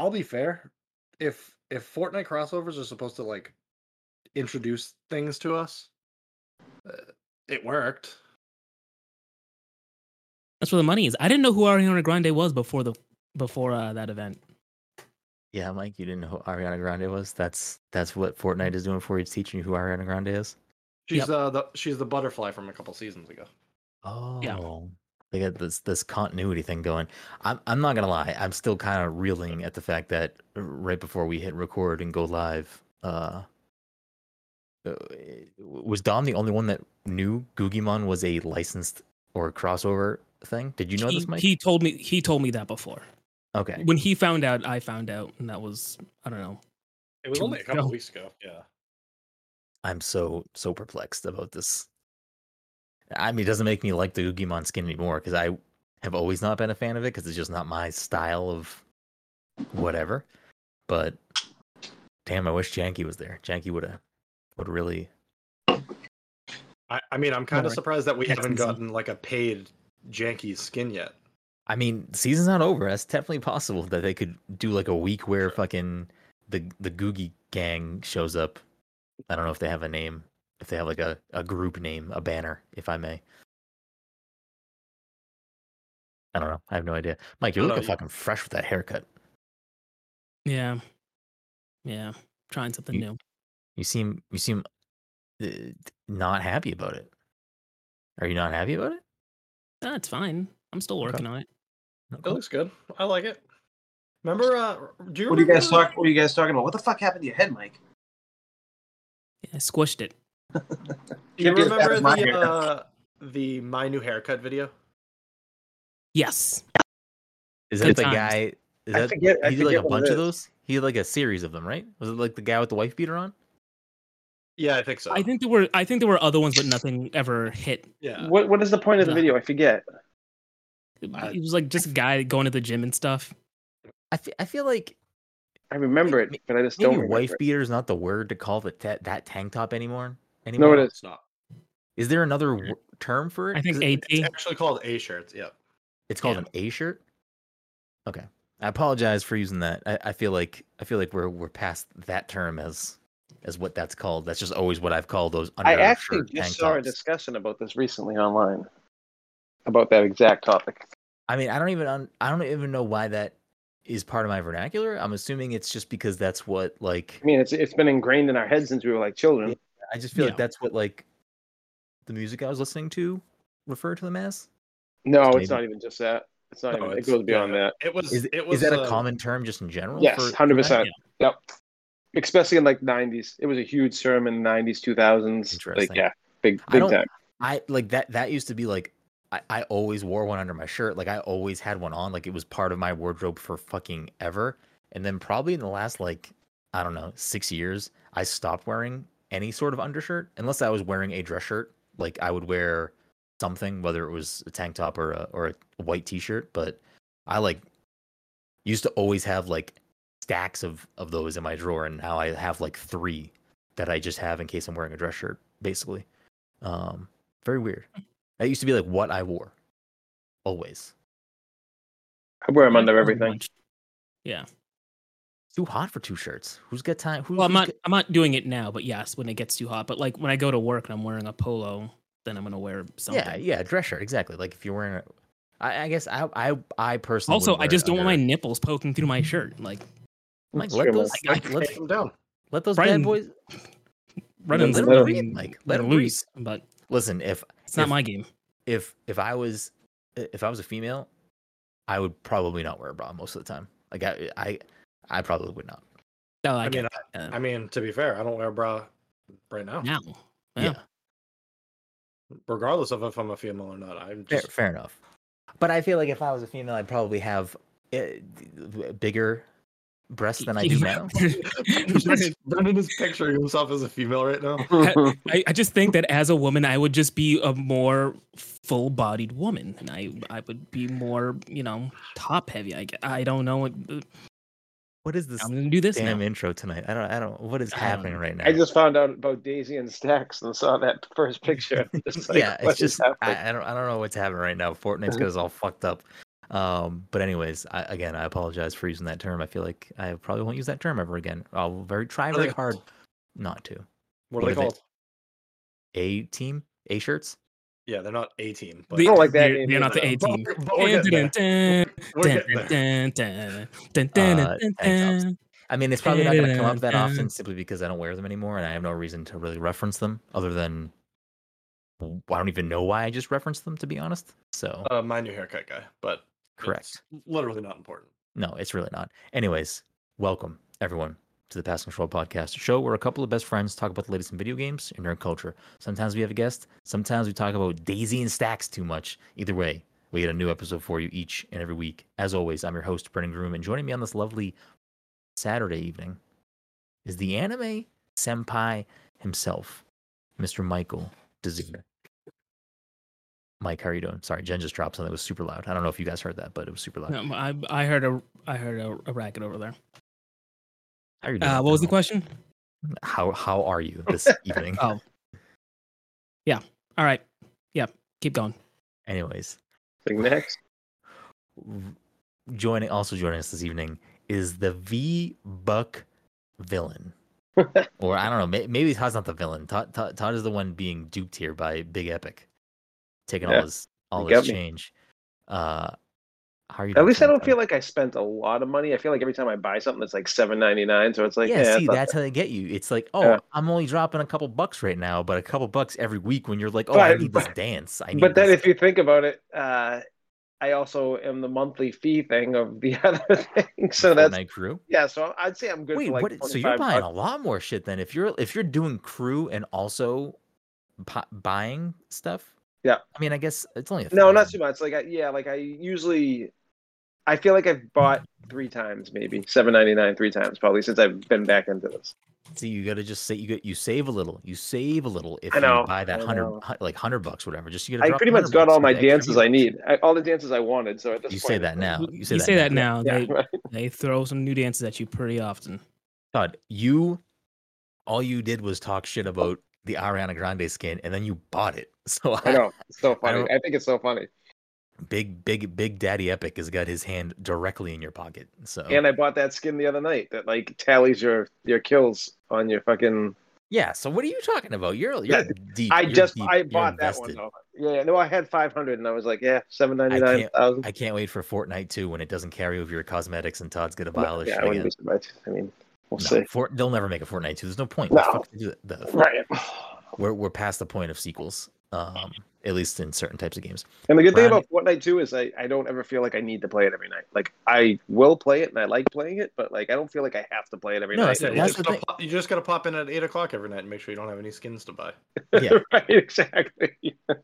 I'll be fair. If if Fortnite crossovers are supposed to like introduce things to us, uh, it worked. That's where the money is. I didn't know who Ariana Grande was before the before uh, that event. Yeah, Mike, you didn't know who Ariana Grande was. That's that's what Fortnite is doing for you. It's teaching you who Ariana Grande is. She's Yep. uh the she's the butterfly from a couple seasons ago. Oh, they got this this continuity thing going. I'm I'm not gonna lie. I'm still kind of reeling at the fact that uh, right before we hit record and go live, uh, uh, was Dom the only one that knew Guggimon was a licensed or crossover thing? Did you know he, this, Mike? he told me he told me that before. okay. When he found out, I found out, and that was I don't know. It was only a couple ago. weeks ago. Yeah. I'm so so perplexed about this. I mean, it doesn't make me like the Guggimon skin anymore because I have always not been a fan of it because it's just not my style of whatever. But damn, I wish Janky was there. Janky would have would really. I, I mean, I'm kind of surprised that we Next haven't gotten like a paid Janky skin yet. I mean, season's not over. That's definitely possible that they could do like a week where Sure. fucking the the Googie gang shows up. I don't know if they have a name, if they have like a, a group name, a banner, if I may. I don't know. I have no idea. Mike, you're looking you- fucking fresh with that haircut. Yeah, yeah, trying something You- new. You seem you seem uh, not happy about it. Are you not happy about it? That's fine. I'm still Okay. working on it. It looks good. I like it. Remember? Uh, do you What are you guys talking? What are you guys talking about? What the fuck happened to your head, Mike? Yeah, I squished it. Do you Can't be as bad remember as my the uh, the my new haircut video? Yes. Is Good that the times. guy? Is I that forget- I he did like a forget what it bunch of those? He had like a series of them, right? Was it like the guy with the wife beater on? Yeah, I think so. I think there were I think there were other ones, but nothing ever hit. yeah. What What is the point of the No. video? I forget. It, it was like just a guy going to the gym and stuff. I fe- I feel like I remember it, but I just don't maybe remember. wife beater is not the word to call the ta- that tank top anymore. No, Anymore? it is. It's not. Is there another w- term for it? I think it- AT. It's actually called A shirts. Yep. It's called Yeah. an A shirt. Okay, I apologize for using that. I, I feel like I feel like we're we're past that term as as what that's called. That's just always what I've called those. I Under actually just saw a discussion about this recently online, about that exact topic. I mean, I don't even un- I don't even know why that is part of my vernacular. I'm assuming it's just because that's what like I mean, it's it's been ingrained in our heads since we were like children. I just feel Yeah. like that's what like the music I was listening to refer to them as. No, Maybe. it's not even just that. It's not No, even. It goes beyond yeah, that. It was. Is, it was is that a uh, common term just in general? Yes, for- for hundred that? percent. Yep. Especially in like '90s, it was a huge term in '90s, 2000s. Like Interesting. yeah, big I big don't- time. I like that. That used to be like I, I always wore one under my shirt. Like I always had one on. Like it was part of my wardrobe for fucking ever. And then probably in the last like I don't know six years, I stopped wearing any sort of undershirt unless I was wearing a dress shirt. Like I would wear something, whether it was a tank top or a or a white t-shirt. But I like used to always have like stacks of of those in my drawer, and now I have like three that I just have in case I'm wearing a dress shirt, basically. Um, very weird. That used to be like what I wore, always. I wear them under everything. Yeah. It's too hot for two shirts. Who's got time? Who's, Well, I'm not. got- I'm not doing it now, but yes, when it gets too hot. But like when I go to work and I'm wearing a polo, then I'm gonna wear something. yeah, yeah, dress shirt exactly. Like if you're wearing, a, I, I guess I, I, I personally. Also, I just don't want my nipples poking through my shirt. Like Like let those, man. like, I- let, Take them down. let those Brian- bad boys. running let them let breathe, Mike. Let them loose, but Listen, if it's not my game. if if I was if I was a female, I would probably not wear a bra most of the time. Like I I, I probably would not. No, I, I mean, get that. I mean, to be fair, I don't wear a bra right now, now. Yeah, Yeah. regardless of if I'm a female or not. I'm fair, just fair enough. But I feel like if I was a female, I'd probably have uh, bigger breasts than I do now. Brendan, Brendan is picturing himself as a female right now. I, I just think that as a woman, I would just be a more full-bodied woman, and I I would be more, you know, top heavy. I I don't know what What is this I'm gonna do this damn now. intro tonight? I don't I don't. What is happening don't- right now? I just found out about Daisy and Stacks and saw that first picture. Just like, yeah, it's just? I, I don't I don't know what's happening right now. Fortnite's got us all fucked up. Um, but anyways, I, again, I apologize for using that term. I feel like I probably won't use that term ever again. I'll very try What are they very hard called? not to. What are What they are they- called? A team, A shirts. Yeah, they're not a team. But The- don't like that They're, they're not the A team. we're- but we're getting there. We're getting there. Uh, tank tops. I mean, it's probably not going to come up that often simply because I don't wear them anymore, and I have no reason to really reference them other than I don't even know why I just referenced them to be honest. So Uh, mind your haircut guy, but correct. it's literally not important. No, it's really not. Anyways, welcome everyone to the Pass Control Podcast, a show where a couple of best friends talk about the latest in video games and nerd culture. Sometimes we have a guest, sometimes we talk about Daisy and Stacks too much. Either way, we get a new episode for you each and every week. As always, I'm your host, Brennan Groom, and joining me on this lovely Saturday evening is the anime senpai himself, Mr. Michael Dezuna. Mike, how are you doing? Sorry, Jen just dropped something that was super loud. I don't know if you guys heard that, but it was super loud. No, I, I heard a I heard a, a racket over there. How are you doing? Uh, what was the question? How how are you this evening? Oh, yeah. all right. Yeah, keep going. Anyways, Thing next. joining also joining us this evening is the V Buck villain, or I don't know, may, maybe Todd's not the villain. Todd, Todd Todd is the one being duped here by Big Epic, taking all Yeah, his all you his got me. change. Uh, how are you? At least I don't feel like I spent a lot of money. I feel like every time I buy something, it's like seven ninety nine. So it's like, yeah, yeah, see, that's bad. how they get you. It's like, oh, Yeah. I'm only dropping a couple bucks right now, but a couple bucks every week when you're like, oh, I need this but- dance. I need But then, if you think about it, uh, I also am the monthly fee thing of the other thing. So that's Fortnite crew. yeah. So I'd say I'm good Wait, for like what? So you're buying bucks. a lot more shit then. If you're if you're doing crew and also buying stuff. Yeah. I mean, I guess it's only a No, not too much. Like I, yeah, like I usually, I feel like I've bought three times, maybe seven ninety nine, three times probably since I've been back into this. See, you got to just say you get you save a little. You save a little if I know, you buy that I hundred know. like hundred bucks, whatever. Just you got. I pretty much got all my dances I need, I, all the dances I wanted. So at this You point, say that now. You say You that say now. that now. Yeah, They right. they throw some new dances at you pretty often. Todd, you all you did was talk shit about the Ariana Grande skin, and then you bought it. So I know it's so funny. don't- I, think it's so funny. Big, big, big Daddy Epic has got his hand directly in your pocket. So And I bought that skin the other night that like tallies your your kills on your fucking. yeah. So what are you talking about? You're you're deep. I you're just deep, I bought that one though. Yeah, no, I had five hundred, and I was like, yeah, seven ninety I can't- I can't wait for Fortnite 2 when it doesn't carry over your cosmetics and Todd's gonna buy all this Yeah, I shit wouldn't again. be surprised. I mean, we'll No, see. Fort, they'll never make a Fortnite 2. There's no point. No. The fuck do the- the- Right. We're we're past the point of sequels. Um, at least in certain types of games. And the good thing about Fortnite too is I, I don't ever feel like I need to play it every night. Like I will play it and I like playing it, but like I don't feel like I have to play it every No, night. that's Yeah, you, that's just the gotta thing. pop, you just gotta pop in at eight o'clock every night and make sure you don't have any skins to buy. Yeah. right, exactly.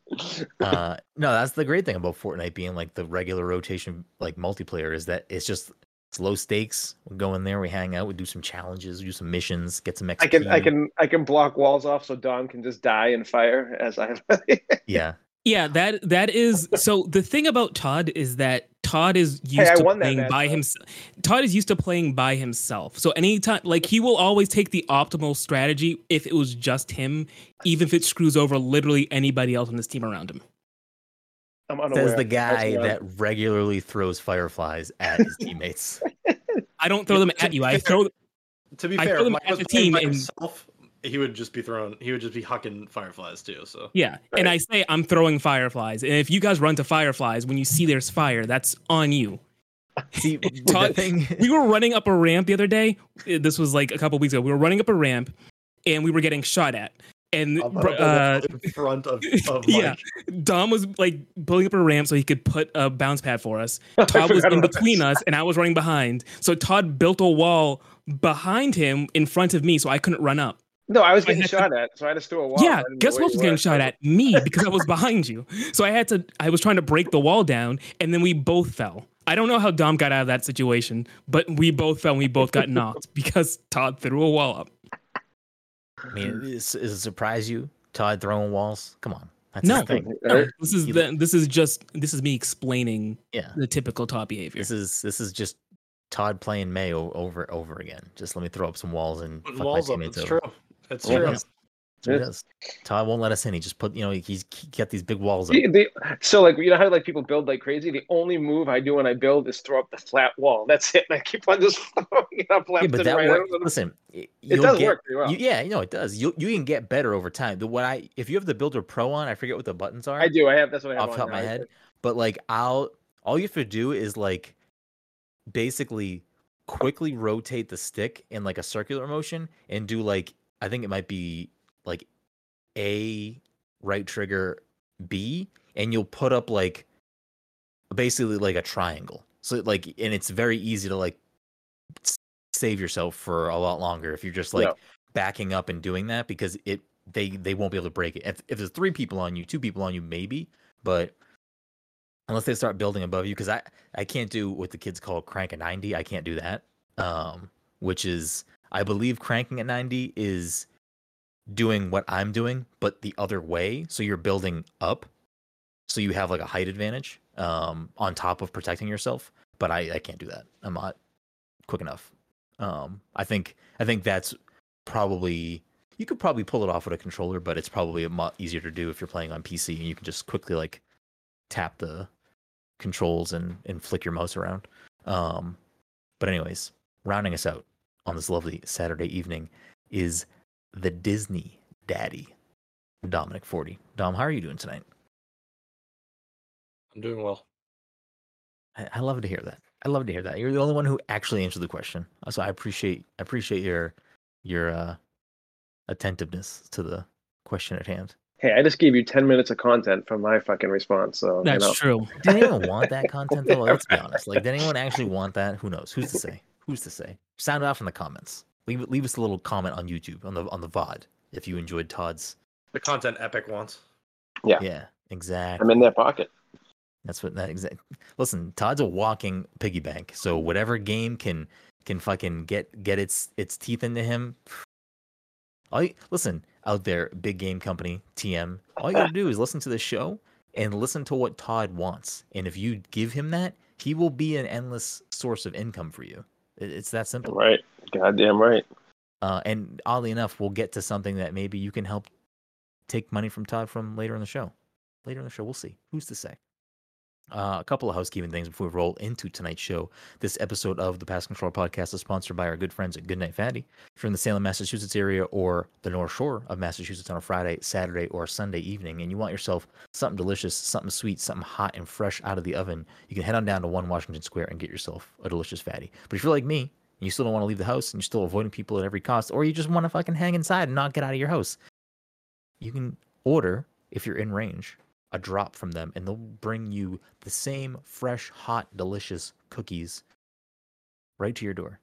Uh, no, that's the great thing about Fortnite being like the regular rotation like multiplayer is that it's just it's low stakes. We go in there, we hang out, we do some challenges, we do some missions, get some XP. I can I can I can block walls off so Dom can just die and fire as I Yeah. Yeah, that that is so the thing about Todd is that Todd is used Hey, to playing match, by himself. Todd is used to playing by himself. So anytime like he will always take the optimal strategy if it was just him, even if it screws over literally anybody else on this team around him. I'm unaware. Says the guy that regularly throws fireflies at his teammates. I don't throw them at you. I throw To be I fair, throw them Mike at was the team by and- himself, he would just be throwing. He would just be hucking fireflies too. So yeah, and I say I'm throwing fireflies. And if you guys run to fireflies when you see there's fire, that's on you. See, the Todd- thing we were running up a ramp the other day. This was like a couple weeks ago. We were running up a ramp, and we were getting shot at. And I'm br- gonna go uh, in front of, of yeah. Dom was like pulling up a ramp so he could put a bounce pad for us. Todd was in between this. us, and I was running behind. So Todd built a wall behind him in front of me, so I couldn't run up. No, I was I getting to- shot at, so I had to throw a wall. Yeah, guess what was getting shot at? Me because I was behind you. So I had to. I was trying to break the wall down, and then we both fell. I don't know how Dom got out of that situation, but we both fell. and We both got knocked because Todd threw a wall up. I mean, is, does it surprise you? Todd throwing walls? Come on. That's No. thing. No, this is the, this is just this is me explaining Yeah. the typical Todd behavior. This is this is just Todd playing Mayo over over again. Just let me throw up some walls and fuck walls my up. teammates It's over. true. It's Yeah. true. He does. Todd won't let us in. He just put, you know, he's he got these big walls up. So like you know how like people build like crazy. The only move I do when I build is throw up the flat wall. That's it. And I keep on just throwing it up left Yeah, but and that right. Listen, it does work pretty well. You, yeah, you know it does. You you can get better over time. The what I if you have the Builder Pro on, I forget what the buttons are I do. I have. That's what I have off the top of my head. But like I'll all you have to do is like basically quickly rotate the stick in like a circular motion and do like I think it might be like A right trigger B and you'll put up like basically like a triangle. So like and it's very easy to like save yourself for a lot longer if you're just like Yeah. backing up and doing that because it they they won't be able to break it. If if there's three people on you, two people on you maybe, but unless they start building above you because I I can't do what the kids call crank a 90. I can't do that. Um which is I believe cranking at 90 is doing what I'm doing but the other way. So you're building up so you have like a height advantage um on top of protecting yourself, but I I can't do that. I'm not quick enough. Um I think I think that's probably you could probably pull it off with a controller, but it's probably a lot easier to do if you're playing on PC and you can just quickly like tap the controls and and flick your mouse around. Um, but anyways, rounding us out on this lovely Saturday evening is the Disney Daddy, Dominic Forty. Dom, how are you doing tonight? I'm doing well. I, I love to hear that. I love to hear that. You're the only one who actually answered the question, so I appreciate I appreciate your your uh, attentiveness to the question at hand. Hey, I just gave you ten minutes of content from my fucking response. So That's you know. true. Did anyone want that content though? Let's be honest. Like, did anyone actually want that? Who knows? Who's to say? Who's to say? Sound off in the comments. Leave leave us a little comment on YouTube on the on the VOD if you enjoyed Todd's. The content Epic wants. Yeah, Yeah. exactly. I'm in their pocket. That's what that exact. Listen, Todd's a walking piggy bank. So whatever game can can fucking get get its its teeth into him. All you, listen out there, big game company TM. All you gotta do is listen to the show and listen to what Todd wants. And if you give him that, he will be an endless source of income for you. It- It's that simple. Right. Goddamn right. Uh, and oddly enough, we'll get to something that maybe you can help take money from Todd from later in the show. Later in the show, we'll see. Who's to say? Uh, a couple of housekeeping things before we roll into tonight's show. This episode of the Pass Control Podcast is sponsored by our good friends at Goodnight Fatty. If you're in the Salem, Massachusetts area or the North Shore of Massachusetts on a Friday, Saturday, or Sunday evening, and you want yourself something delicious, something sweet, something hot and fresh out of the oven, you can head on down to 1 Washington Square and get yourself a delicious fatty. But if you're like me, you still don't want to leave the house and you're still avoiding people at every cost, or you just want to fucking hang inside and not get out of your house, you can order, if you're in range, a drop from them, and they'll bring you the same fresh, hot, delicious cookies right to your door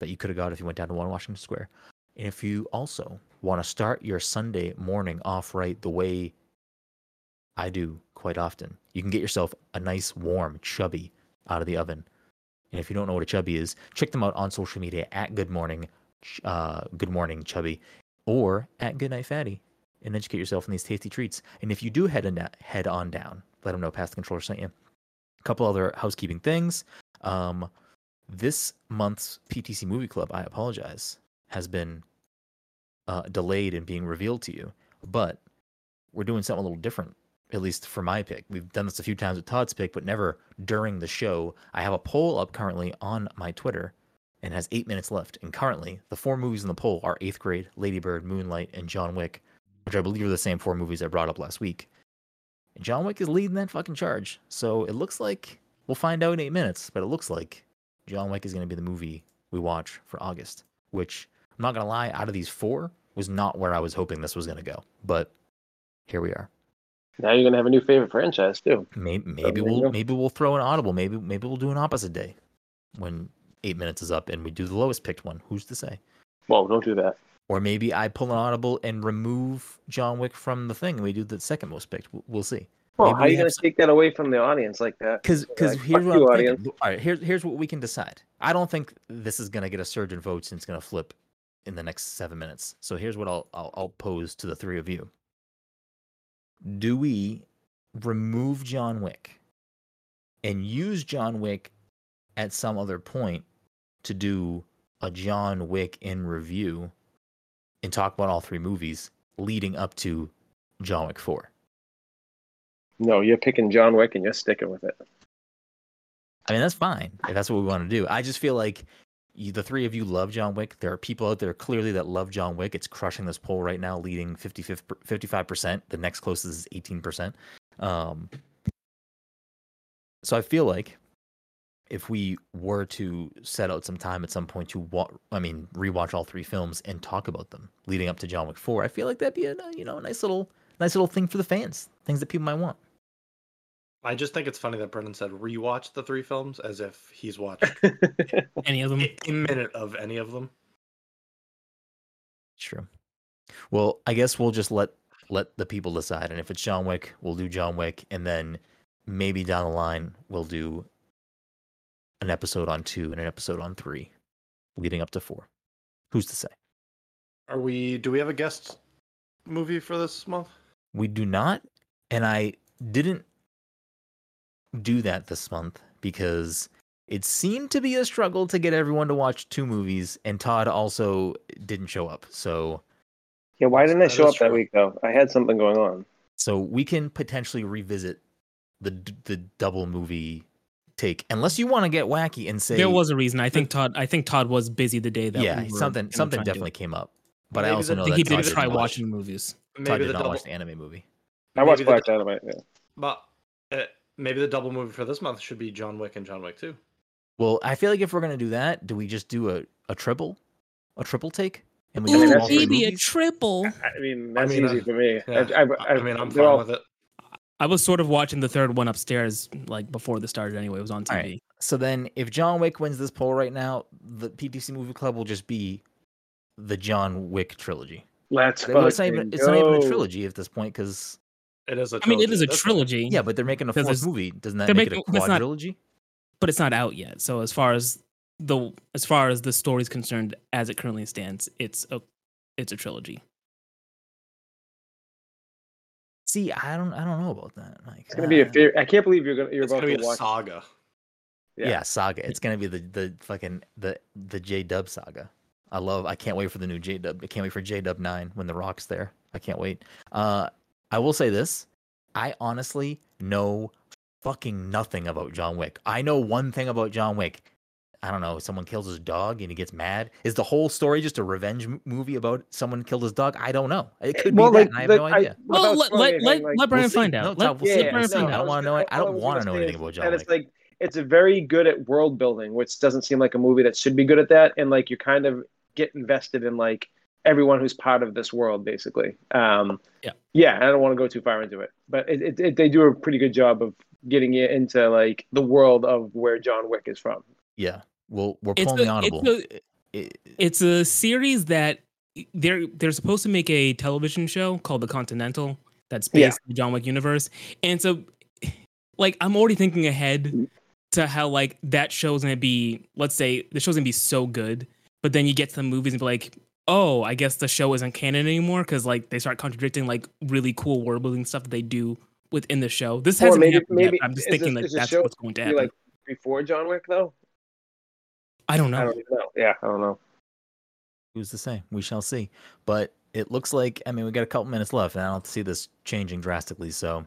that you could have got if you went down to 1 Washington Square. And if you also want to start your Sunday morning off right the way I do quite often, you can get yourself a nice, warm, chubby out of the oven. And if you don't know what a chubby is, check them out on social media at Good Morning, uh, Good Morning Chubby, or at Good Night Fatty, and educate yourself on these tasty treats. And if you do head on, head on down, let them know Pass the Controller sent you. A couple other housekeeping things. Um, this month's PTC Movie Club, I apologize, has been uh, delayed in being revealed to you, but we're doing something a little different. At least for my pick, we've done this a few times with Todd's pick, but never during the show. I have a poll up currently on my Twitter, and has eight minutes left. And currently, the four movies in the poll are Eighth Grade, Lady Bird, Moonlight, and John Wick, which I believe are the same four movies I brought up last week. And John Wick is leading that fucking charge. So it looks like we'll find out in eight minutes, but it looks like John Wick is going to be the movie we watch for August, which I'm not going to lie, out of these four, was not where I was hoping this was going to go. But here we are. Now you're gonna have a new favorite franchise too. Maybe, maybe we'll go. maybe we'll throw an audible. Maybe maybe we'll do an opposite day when eight minutes is up and we do the lowest picked one. Who's to say? Well, don't do that. Or maybe I pull an audible and remove John Wick from the thing and we do the second most picked. We'll, we'll see. Well, Maybe how are you gonna some- take that away from the audience like that? Because because Like, here's what you, audience. thinking. All right, here's here's what we can decide. I don't think this is gonna get a surge in votes and it's gonna flip in the next seven minutes. So here's what I'll I'll, I'll pose to the three of you. Do we remove John Wick and use John Wick at some other point to do a John Wick in review and talk about all three movies leading up to John Wick 4. No, you're picking John Wick and you're sticking with it. I mean, that's fine if that's what we want to do. I just feel like you, the three of you love John Wick. There are people out there clearly that love John Wick. It's crushing this poll right now, leading 55%. The next closest is 18%. Um, so I feel like if we were to set out some time at some point to wa- I mean, rewatch all three films and talk about them leading up to John Wick 4, I feel like that'd be a you know a nice little nice little thing for the fans, things that people might want. I just think it's funny that Brendan said rewatch the three films as if he's watched Any of them? a minute of any of them. True. Well, I guess we'll just let let the people decide, and if it's John Wick, we'll do John Wick, and then maybe down the line we'll do an episode on two and an episode on three, leading up to four. Who's to say? Are we? Do we have a guest movie for this month? We do not, and I didn't do that this month because it seemed to be a struggle to get everyone to watch two movies, and Todd also didn't show up. So, yeah, why didn't I show up that week though? I had something going on. so we can potentially revisit the the double movie take, unless you want to get wacky and say There was a reason. I think Todd. I think Todd was busy the day that. yeah, we were something something try and do definitely came up. But I also the- know that he Todd did did try watch, watching the movies. Todd Maybe did the not double, watch the anime movie. I watched Maybe the Black dou- Dynamite. Yeah. but uh, maybe the double movie for this month should be John Wick and John Wick Two. Well, I feel like if we're gonna do that, do we just do a, a triple, a triple take? And mean, Ooh, that's all three baby, a movies? triple. I mean, I that's mean, easy uh, for me. Yeah, I, I, I, I mean, I'm fine all- with it. I was sort of watching the third one upstairs, like before this started. Anyway, it was on TV. All right. So then, if John Wick wins this poll right now, the PTC Movie Club will just be the John Wick trilogy. Let's Well, it's not fucking even it's not even a trilogy at this point because It is a. I mean, it trilogy is a at trilogy. yeah, but they're making a fourth movie. Doesn't that make making- it a that's not- quadrilogy? but it's not out yet. So as far as the as far as the story's concerned, as it currently stands, it's a it's a trilogy. See, I don't I don't know about that. Like, It's gonna be a uh, fear. I can't believe you're gonna you're It's about gonna be to a watch. saga. yeah. yeah. saga. It's gonna be the the fucking the the J Dub saga. I love. I can't wait for the new J Dub. I can't wait for J Dub nine when the Rock's there. I can't wait. Uh, I will say this. I honestly know fucking nothing about John Wick. I know one thing about John Wick. I don't know. Someone kills his dog and he gets mad. Is the whole story just a revenge m- movie about someone killed his dog? I don't know. It could Well, be like, that. and I have the- no idea. Well, let let let, anything, like- let Brandon We'll find out. Todd, Let, we'll see. Yeah, Brandon no, find I out. don't wanna know it. I don't wanna know anything is about John And Wick. It's like it's a very good at world building, which doesn't seem like a movie that should be good at that. And like you kind of get invested in like everyone who's part of this world, basically. Um, Yeah. yeah. I don't want to go too far into it, but it, it, it, they do a pretty good job of getting it into like the world of where John Wick is from. Yeah. Well, we're It's pulling the a- it's audible. a- It- it- It's a series that they're they're supposed to make a television show called The Continental that's based Yeah. in the John Wick universe, and so like I'm already thinking ahead to how like that show's gonna be. Let's say the show's gonna be so good, but then you get to the movies and be like, oh, I guess the show isn't canon anymore because like they start contradicting like really cool world building stuff that they do within the show. This hasn't maybe- happened yet, maybe- I'm just thinking this- that is that's what's going to happen. like before John Wick, though. I don't know. I don't know. Yeah, I don't know. Who's to say? We shall see. But it looks like I mean we got a couple minutes left, and I don't see this changing drastically. So,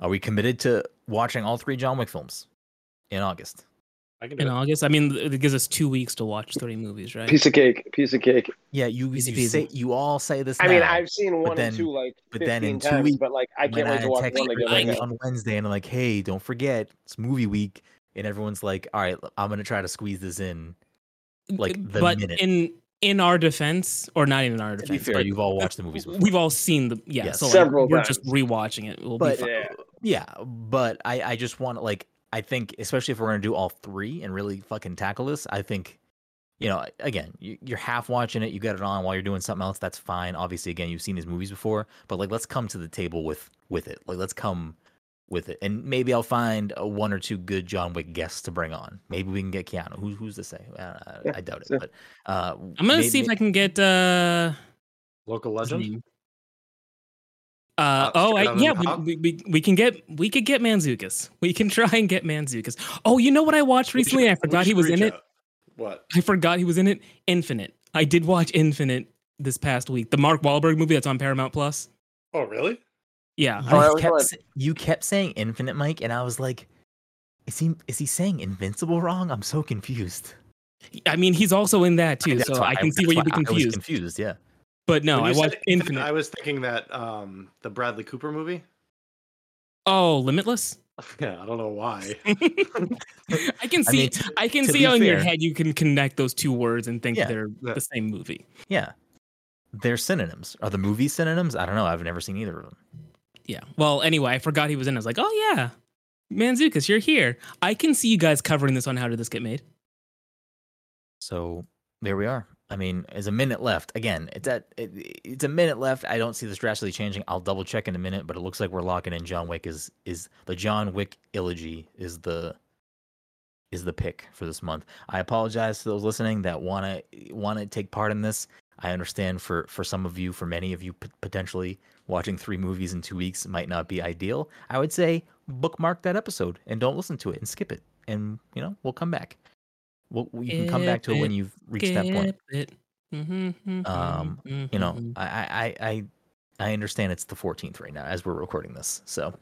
are we committed to watching all three John Wick films in August? I can do in it. August, I mean, it gives us two weeks to watch three movies, right? Piece of cake. Piece of cake. Yeah, you, Easy you say you all say this. I mean, I've seen one then- and two like but 15 then in two times, weeks, but like I can't wait to watch text one again. everybody Right on Wednesday, and I'm like, hey, don't forget it's movie week, and everyone's like, all right, I'm gonna try to squeeze this in. like, the but minute. in in our defense, or not even our defense, fair, but you've all watched the movies before. we've all seen the yeah. Yes. So like, Several we're just rewatching it. We'll but be fine. Yeah. yeah, but I I just want like I think especially if we're gonna do all three and really fucking tackle this, I think you know again you, you're half watching it, you got it on while you're doing something else. That's fine. Obviously, again, you've seen these movies before, but like let's come to the table with with it. Like let's come with it, and maybe I'll find a one or two good John Wick guests to bring on. Maybe we can get Keanu. Who, who's to say? Uh, I, Yeah, I doubt it, so- but uh, I'm gonna see if I can get uh. Local what's his legend. Name? Uh, Uh, oh, I, yeah, we, we, we can get we could get Mantzoukas. We can try and get Mantzoukas. Oh, you know what I watched We should- recently? I forgot he was in reach it. What? I forgot he was in it. Infinite. I did watch Infinite this past week. The Mark Wahlberg movie that's on Paramount Plus. Oh, really? Yeah. Oh, I You kept, you kept saying Infinite Mike, and I was like, is he is he saying Invincible wrong? I'm so confused. I mean, he's also in that too, That's so why I can see that's where you'd be why I was confused. confused, yeah. But no, I you watched Infinite. I was thinking that um the Bradley Cooper movie. Oh, Limitless. Yeah, I don't know why. I can I see. mean, to- I can see be how in your head you can connect those two words and think Yeah. they're Yeah. the same movie. Yeah. They're synonyms. Are the movies synonyms? I don't know. I've never seen either of them. Yeah. Well, anyway, I forgot he was in. I was like, oh yeah, Mantzoukas, you're here. I can see you guys covering this on How Did This Get Made. So there we are. I mean, there's a minute left. Again, it's at it, it's a minute left. I don't see this drastically changing. I'll double check in a minute, but it looks like we're locking in John Wick is is the John Wick elegy is the is the pick for this month. I apologize to those listening that want to want to take part in this. I understand for for some of you, for many of you, p- potentially watching three movies in two weeks might not be ideal. I would say bookmark that episode and don't listen to it and skip it, and you know we'll come back. We'll, you can come back to it when you've reached that point. Skip it. Mhm, Um, mhm, You know, mhm. I I I I- I understand it's the 14th right now as we're recording this. So,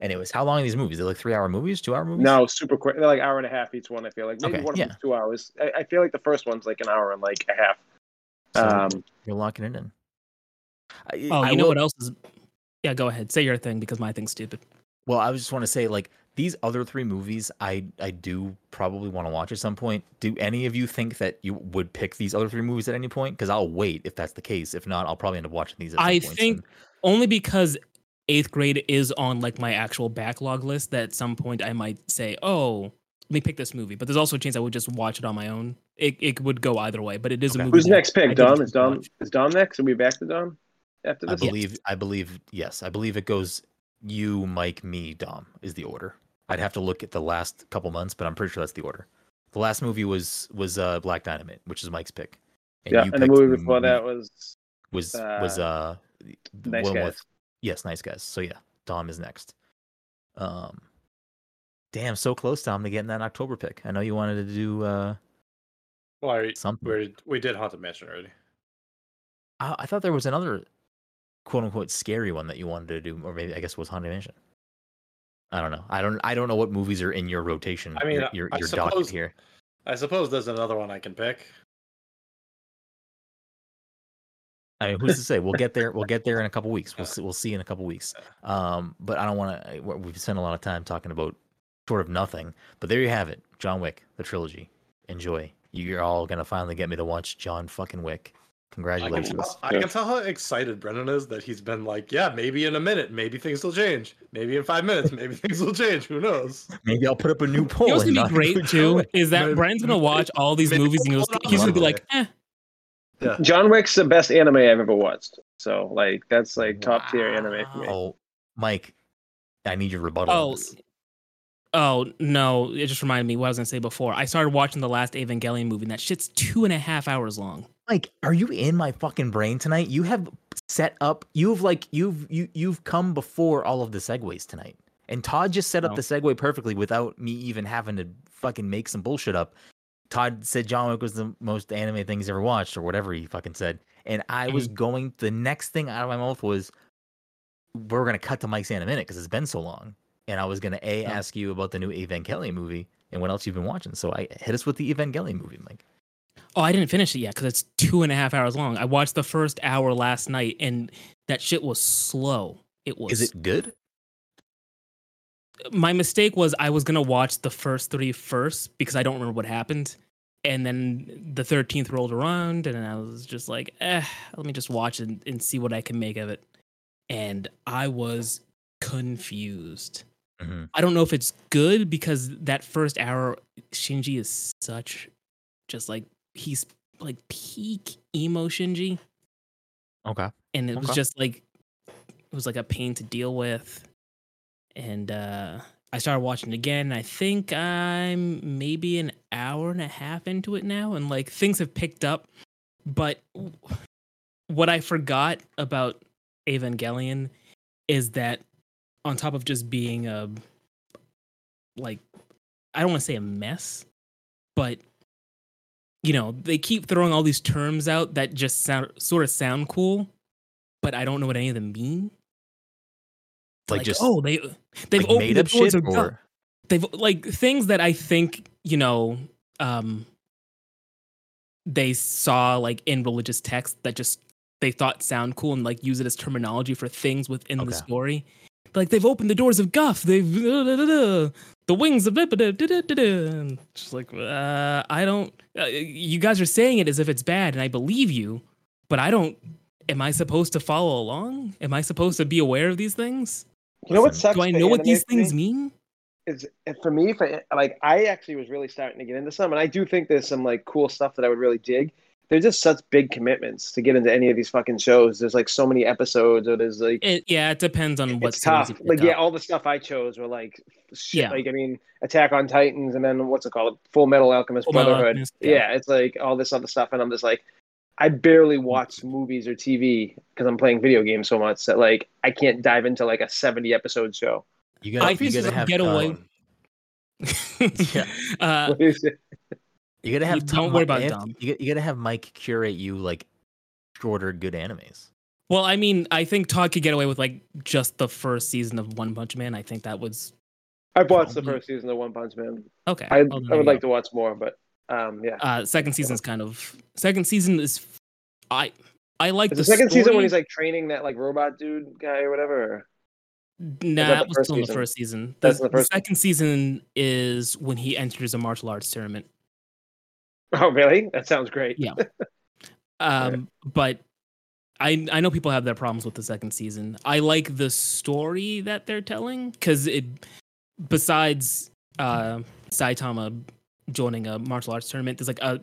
anyways, how long are these movies? They're like three hour movies, two hour movies. No, super quick. They're like hour and a half each one. I feel like maybe Okay, one of yeah. them's two hours. I, I feel like the first one's like an hour and like a half. So Um, you're locking it in. I, Oh, I you know what else is? Yeah, go ahead. Say your thing because my thing's stupid. Well, I just want to say, like these other three movies, I I do probably want to watch at some point. Do any of you think that you would pick these other three movies at any point? Because I'll wait if that's the case. If not, I'll probably end up watching these. At some I point think soon. only because eighth grade is on like my actual backlog list that at some point I might say, oh, let me pick this movie. But there's also a chance I would just watch it on my own. It, it would go either way, but it is a Okay. movie. who's next I pick? did Dom? Is Dom? watch. Is Dom next? Are we back to Dom after this? I this? believe I believe yes. I believe it goes you, Mike, me, Dom is the order. I'd have to look at the last couple months, but I'm pretty sure that's the order. The last movie was was uh Black Dynamite, which is Mike's pick. yeah, you and the movie before me- that was was was uh Nice one Guys. with yes, nice guys. So yeah, Dom is next. Um, damn, so close, Dom, to getting that October pick. I know you wanted to do uh Well, I, something. we we did Haunted Mansion already. I, I thought there was another quote unquote scary one that you wanted to do, or maybe I guess was Haunted Mansion. I don't know. I don't. I don't know what movies are in your rotation. I mean, your your, I your suppose- here. I suppose there's another one I can pick. I mean, who's to say? We'll get there. We'll get there in a couple weeks. We'll see, we'll see in a couple weeks. Um, but I don't want to. We've spent a lot of time talking about sort of nothing. But there you have it, John Wick, the trilogy. Enjoy. You're all gonna finally get me to watch John fucking Wick. I can, Congratulations. tell, I can tell how excited Brennan is that he's been like, yeah, maybe in a minute, maybe things will change. Maybe in five minutes, maybe things will change. Who knows? Maybe I'll put up a new poll. You what's gonna be great too is that Maybe- Brian's gonna watch all these maybe movies and he'll, we'll put it he's gonna be like, eh. Yeah. John Wick's the best anime I've ever watched. So like that's like top tier anime for me. Oh, Mike, I need your rebuttal. Oh, this. Oh no! It just reminded me what I was gonna say before. I started watching the last Evangelion movie, and that shit's two and a half hours long. Like, are you in my fucking brain tonight? You have set up. You've like you've you you've come before all of the segues tonight, and Todd just set up No. the segue perfectly without me even having to fucking make some bullshit up. Todd said John Wick was the most anime thing he's ever watched, or whatever he fucking said, and I was mm-hmm. going. The next thing out of my mouth was, "We're gonna cut to Mike's in a minute because it's been so long." And I was gonna a ask you about the new Evangelion movie and what else you've been watching. So I hit us with the Evangelion movie, Mike. Oh, I didn't finish it yet because it's two and a half hours long. I watched the first hour last night, and that shit was slow. It was. Is it good? my mistake was I was gonna watch the first three first because I don't remember what happened, and then the thirteenth rolled around, and I was just like, eh, let me just watch it and see what I can make of it. And I was confused. Mhm. I don't know if it's good because that first hour, Shinji is such, just like he's like peak emo Shinji. Okay. and it was just like it was like a pain to deal with. And uh i started watching again. I think i'm maybe an hour and a half into it now and like things have picked up. But what i forgot about evangelion is that on top of just being a like i don't want to say a mess but you know, they keep throwing all these terms out that just sound sort of sound cool, but I don't know what any of them mean. Like, just oh, they they've like opened made the doors shit of or they've like things that I think you know um they saw like in religious texts that just they thought sound cool and like use it as terminology for things within Okay. the story. Like they've opened the doors of Guff. They've the wings of just like uh, I don't. Uh, you guys are saying it as if it's bad, and I believe you, but I don't. Am I supposed to follow along? Am I supposed to be aware of these things? You know what sucks? Do I know what these me? things mean? is for me for like I actually was really starting to get into some and I do think there's some like cool stuff that I would really dig. They're just such big commitments to get into any of these fucking shows. There's like so many episodes or there's like It, yeah, it depends on what's it's tough. you pick Like yeah, up. all the stuff I chose were like shit. Yeah. Like I mean Attack on Titans and then what's it called? Full Metal Alchemist Full Metal Brotherhood. Alchemist, yeah. yeah. it's like all this other stuff and I'm just like I barely watch movies or TV because I'm playing video games so much that like I can't dive into like a 70 episode show. you I gotta you think gotta it's a have getaway. Tom. yeah. Uh, What is it? You gotta have You Tom, don't worry about Mike- Dom. You, got- you gotta have Mike curate you like shorter good animes. well, I mean, I think Todd could get away with like just the first season of One Punch Man. I think that was I've watched the first season of One Punch Man. okay. I, well, I would you like to watch more, but um, yeah. go. Uh, second season's kind of second season is I I like the, the second season when he's like training that like robot dude guy or whatever? or- Nah, that that was first still in the first season. That's the, in the first- second season is when he enters a martial arts tournament. Oh, really? That sounds great. Yeah. Um, but I I know people have their problems with the second season. I like the story that they're telling because it besides uh Saitama joining a martial arts tournament, there's like a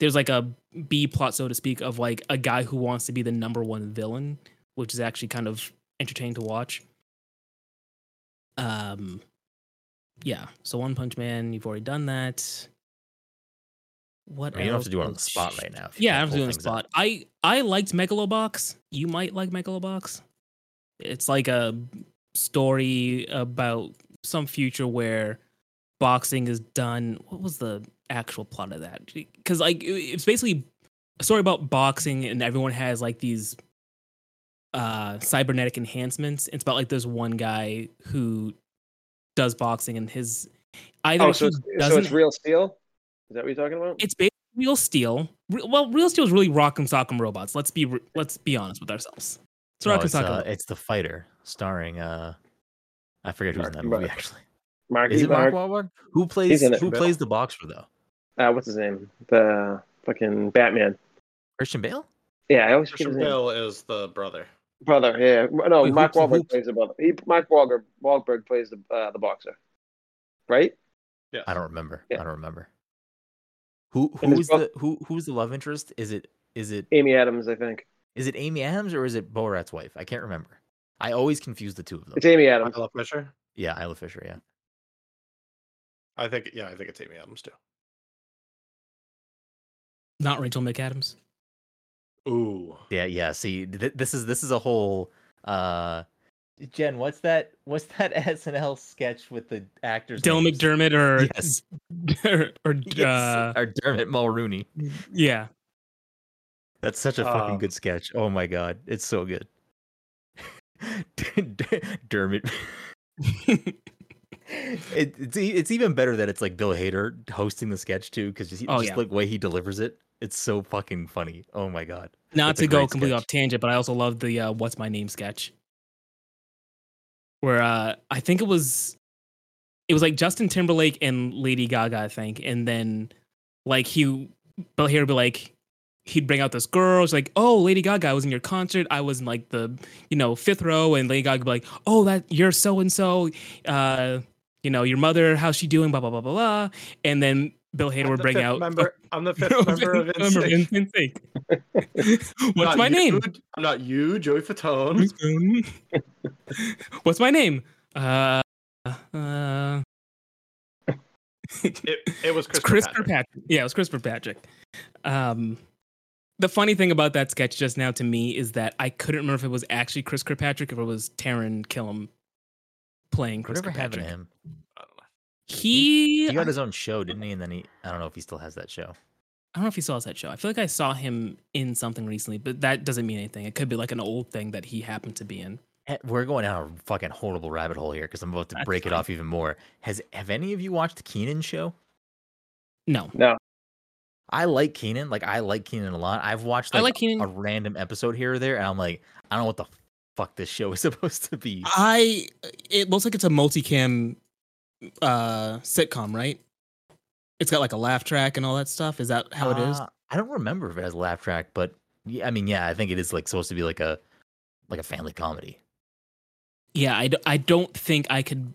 there's like a B plot, so to speak, of like a guy who wants to be the number one villain, which is actually kind of entertaining to watch. Um yeah, so One Punch Man, you've already done that. What I mean, you don't have to do it on the spot right now. if you yeah, can't I'm pull doing the things out. spot. I I liked Megalobox. You might like Megalobox. It's like a story about some future where boxing is done. What was the actual plot of that? Because like it's basically a story about boxing, and everyone has like these uh cybernetic enhancements. It's about like this one guy who does boxing, and his either Oh, he so it's, so it's real steel? Is that what you're talking about? it's basically real steel. Well, real steel is really Rock'em Sock'em robots. Let's be let's be honest with ourselves. It's No, Rock'em it's, Sock'em. uh, it's the fighter starring uh, I forget who's in that Mark- movie actually. Mark, Is it Mark Mark, Wahlberg? Who plays it. who plays the boxer though? uh, what's his name? The fucking Batman. Christian Bale? Yeah, I always forget Christian his name. Bale is the brother. Brother, yeah. No, Wait, who- Mark who- Wahlberg plays the brother. He, Mark Wahlberg, Wahlberg plays the uh, the boxer. Right? Yeah, I don't remember. Yeah. I don't remember. Who who's the who who's the love interest? Is it is it Amy Adams, I think. is it Amy Adams or is it Borat's wife? I can't remember. I always confuse the two of them. It's Amy Adams. Isla Fisher. Yeah, Isla Fisher. Yeah. I think yeah, I think it's Amy Adams too. Not Rachel McAdams. Ooh. Yeah, yeah. See, th- this is this is a whole. uh Jen, what's that? What's that SNL sketch with the actors? Dylan names? McDermott or Yes, or, or, yes. uh, or Dermot Mulrooney. yeah. That's such a fucking Um, good sketch. Oh my god, it's so good. Dermot. it, it's e- it's even better that it's like Bill Hader hosting the sketch too, because just, Oh, just yeah. like way he delivers it, it's so fucking funny. Oh my god. Not That's a to go completely sketch. off tangent, but I also love the uh, "What's My Name" sketch, where uh, I think it was it was like Justin Timberlake and Lady Gaga, I think, and then like he Bill Hader would be like he'd bring out this girl. She's like, "Oh, Lady Gaga, I was in your concert. I was in like the you know fifth row," and Lady Gaga would be like, "Oh, that you're so and so. You know your mother, how's she doing? Blah blah blah blah blah." And then Bill Hader I'm would bring out member. I'm the fifth member of member of NSYNC. NSYNC. What's Not my you, name? I'm not you, Joey Fatone. What's my name? Uh, uh, It, it was it's Chris, Chris Kirkpatrick. Kirkpatrick. Yeah, it was Chris Kirkpatrick. Um, the funny thing about that sketch just now to me is that I couldn't remember if it was actually Chris Kirkpatrick or if it was Taran Killam playing Chris Whatever happened Kirkpatrick. to him? I don't know. He, He got his own show, didn't he? And then he, I don't know if he still has that show. I don't know if he still has that show. I feel like I saw him in something recently, but that doesn't mean anything. It could be like an old thing that he happened to be in. Eh, We're going down a fucking horrible rabbit hole here because I'm about to That's break it off even more. Has have any of you watched Kenan show? No, No, I like Kenan. Like I like Kenan a lot. I've watched I like, like Kenan. a random episode here or there, and I'm like, I don't know what the fuck this show is supposed to be. I. It looks like it's a multicam uh sitcom, right? It's got like a laugh track and all that stuff. Is that how it is? Uh, I don't remember if it has a laugh track, but yeah, I mean, yeah, I think it is like supposed to be like a like a family comedy. Yeah, I, d- I don't think I could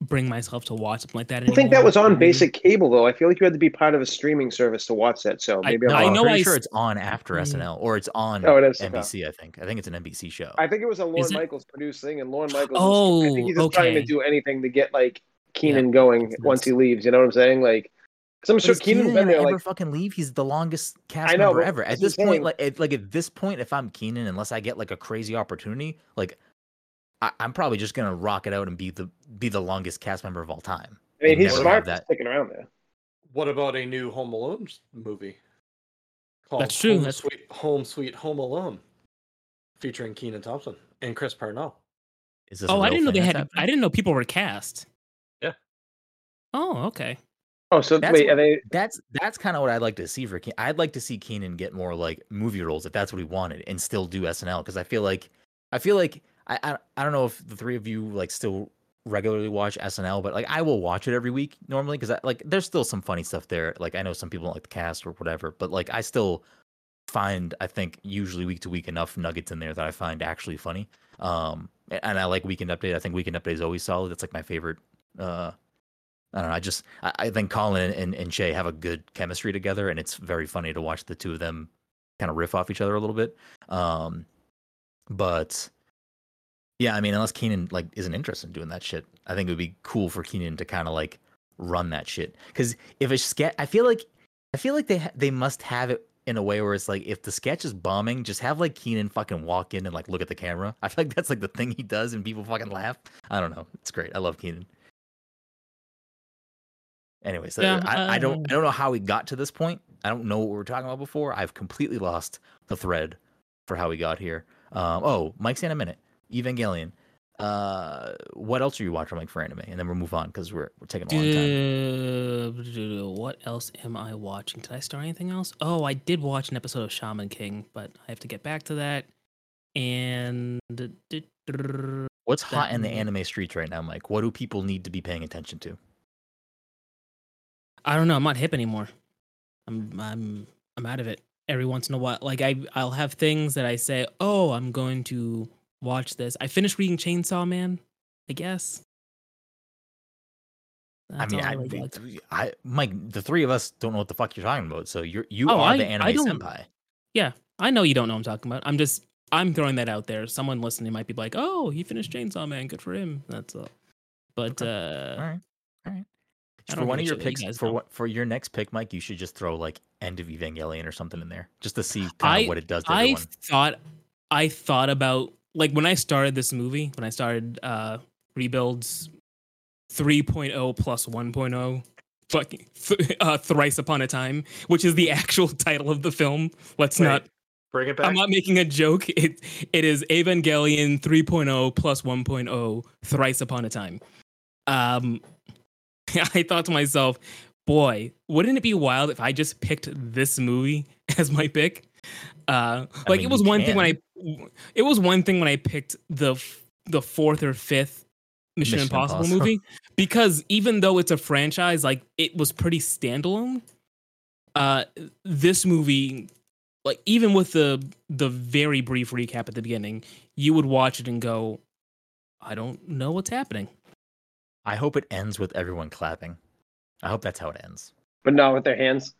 bring myself to watch something like that. I think that was on Mhm. basic cable though. I feel like you had to be part of a streaming service to watch that So Maybe No, I'm I I'm pretty I sure it's on after Mm. SNL or it's on Oh, it is. NBC. I think. I think it's an NBC show. I think it was a Lorne it? Michaels producing, and Lorne Michaels. Oh, I think he's just trying to do anything to get like Kenan going once he leaves. You know what I'm saying? Like, because I'm But sure is Kenan been there. ever Like, fucking leave? He's the longest cast I know, member ever. At this point, thing. like, at, like at this point, if I'm Kenan, unless I get like a crazy opportunity, like, I, I'm probably just gonna rock it out and be the be the longest cast member of all time. I mean, and he's smart have for that. sticking around there. What about a new Home Alone movie? Called That's true, Home that's- Sweet Home Sweet Home Alone, featuring Kenan Thompson and Chris Parnell. Is this? Oh, I didn't know thing they had. happening? I didn't know people were cast. Yeah. Oh, okay. Oh, so That's wait, what- are they? That's that's kind of what I'd like to see for. Kenan. I'd like to see Kenan get more like movie roles if that's what he wanted, and still do SNL because I feel like I feel like I, I I don't know if the three of you like still regularly watch SNL, but like I will watch it every week normally because like there's still some funny stuff there. Like I know some people don't like the cast or whatever, but like I still find I think usually week to week enough nuggets in there that I find actually funny. Um, and I like Weekend Update. I think Weekend Update is always solid. That's like my favorite. Uh, I don't know. I just I, I think Colin and, and Che have a good chemistry together, and it's very funny to watch the two of them kind of riff off each other a little bit. Um, but yeah, I mean, unless Kenan like isn't interested in doing that shit, I think it would be cool for Kenan to kind of like run that shit. Because if a sketch, I feel like I feel like they ha- they must have it in a way where it's like if the sketch is bombing, just have like Kenan fucking walk in and like look at the camera. I feel like that's like the thing he does, and people fucking laugh. I don't know. It's great. I love Kenan. Anyway, so Yeah, I, I don't um, I don't know how we got to this point. I don't know what we were talking about before. I've completely lost the thread for how we got here. Um, oh, Mike's in a minute. Evangelion. Uh, what else are you watching, Mike, for anime? And then we'll move on because we're we're taking a long time. What else am I watching? Did I start anything else? Oh, I did watch an episode of Shaman King, but I have to get back to that. And What's hot in the anime streets right now, Mike? What do people need to be paying attention to? I don't know. I'm not hip anymore. I'm I'm I'm out of it. Every once in a while, like I I'll have things that I say, oh, I'm going to watch this. I finished reading Chainsaw Man. I guess. That's I mean, I, really like. I, Mike, the three of us don't know what the fuck you're talking about. So you're you Oh, are I- the I anime don't- senpai. I know you don't know what I'm talking about. I'm just I'm throwing that out there. Someone listening might be like, "Oh, he finished Chainsaw Man. Good for him." That's all. But All uh, right, all right. I For one of your you picks, guys for what for your next pick, Mike, you should just throw like End of Evangelion or something in there, just to see kind I- of what it does to I everyone. thought I thought about like when I started this movie, when I started uh rebuilds 3.0 plus 1.0 fucking th- uh, thrice upon a time, which is the actual title of the film. Let's Wait, not Bring it back. I'm not making a joke. It it is Evangelion 3.0 plus 1.0 thrice upon a time. Um I thought to myself, boy, wouldn't it be wild if I just picked this movie as my pick? Uh like mean, it was one thing when I it was one thing when I picked the the fourth or fifth Mission, Mission Impossible, Impossible. movie because even though it's a franchise, like it was pretty standalone. Uh, this movie, like even with the the very brief recap at the beginning, you would watch it and go, "I don't know what's happening." I hope it ends with everyone clapping. I hope that's how it ends. But not with their hands.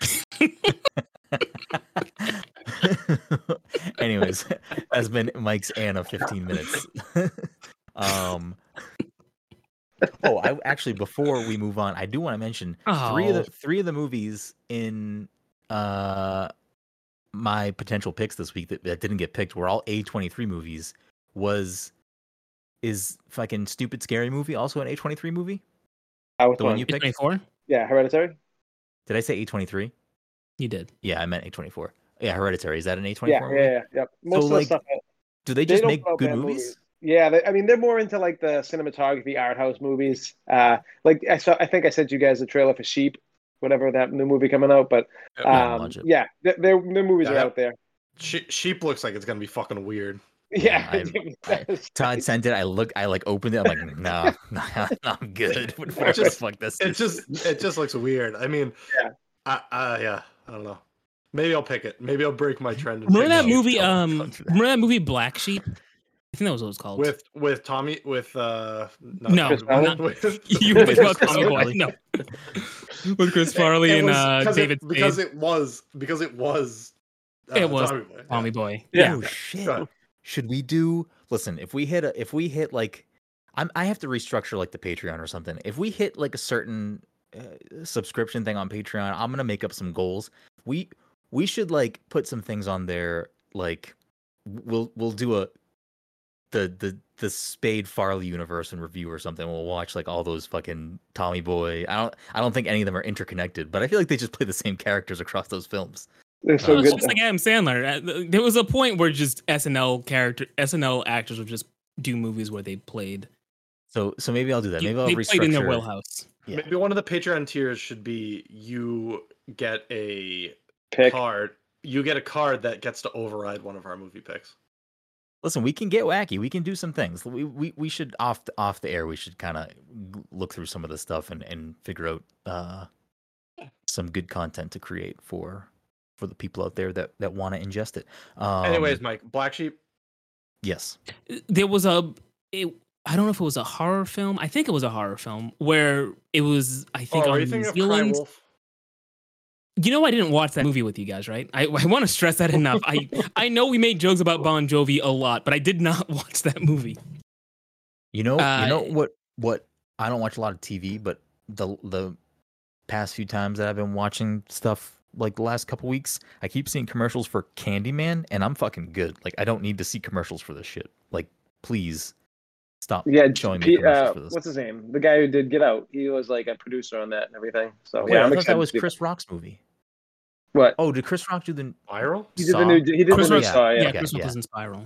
Anyways, that's been Mike's Anna 15 minutes. um Oh, I actually before we move on, I do want to mention three of Oh. the three of the movies in uh my potential picks this week that, that didn't get picked were all A23 movies. Was is fucking stupid scary movie also an A23 movie? Uh, with The one one. you picked? 24? Yeah, Hereditary. Did I say A23? You did. Yeah, I meant A24. Yeah, Hereditary. Is that an A24? Yeah, movie? yeah, yeah. Yep. Most of the like, stuff. Do they They just don't make good bad movies? Yeah, they, I mean they're more into like the cinematography, art house movies. Uh, like I saw, I think I sent you guys a trailer for Sheep, whatever that new movie coming out. But Yeah, um, watch yeah, their, their their movies Yeah, are out there. Sheep looks like it's gonna be fucking weird. Yeah, I- that's- Todd sent it. I look. I like opened it. I'm like, no, nah, I'm good. What just- fuck this? It is. just it just looks weird. I mean, Yeah. I, uh, yeah, I don't know. Maybe I'll pick it. Maybe I'll break my trend. and Remember that movie? Um, don't that. remember that movie Black Sheep? I think that was what it was called. with with Tommy with uh not No, Chris Farley? Farley, with- you With Chris Tommy Boy. Farley. No, with Chris Farley It and was- uh, 'cause David it, because it was because it was uh, It was Tommy Boy. Tommy Boy. Yeah. Oh shit! Should we do? Listen, if we hit a, if we hit like, I'm I have to restructure like the Patreon or something. If we hit like a certain uh, subscription thing on Patreon, I'm gonna make up some goals. We we should like put some things on there. Like we'll we'll do a the the the Spade Farley universe and review or something. We'll watch like all those fucking Tommy Boy. I don't I don't think any of them are interconnected, but I feel like they just play the same characters across those films. They're so it's good. just like Adam Sandler. Uh, There was a point where just SNL character, SNL actors would just do movies where they played. So so maybe I'll do that. you- Maybe I'll they played in their wheelhouse. Yeah. Maybe one of the Patreon tiers should be you get a pick. card. You get a card that gets to override one of our movie picks. Listen, we can get wacky. We can do some things. We we, we should off the, off the air. We should kind of look through some of the stuff and and figure out uh some good content to create for for the people out there that that want to ingest it. Um, Anyways, Mike, Black Sheep. yes, There was a, it, I don't know if it was a horror film. I think it was a horror film where it was. I think Oh, are on you New thinking of Cry Zealand. Wolf? You know, I didn't watch that movie with you guys, right? I, I want to stress that enough. I I know we made jokes about Bon Jovi a lot, but I did not watch that movie. you know you know Uh, what what I don't watch a lot of TV, but the the past few times that I've been watching stuff like the last couple weeks, I keep seeing commercials for Candyman, and I'm fucking good. Like I don't need to see commercials for this shit. Like please stop Yeah, showing me commercials uh, for this. what's his name? The guy who did Get Out. He was like a producer on that and everything. So Wait, yeah, I I'm thought that was Chris Rock's movie. What? Oh, did Chris Rock do the? Viral? He did Saw? the new. He did Chris the new Rock- Saw. Yeah, Yeah. Okay, Chris Rock yeah. was in Spiral.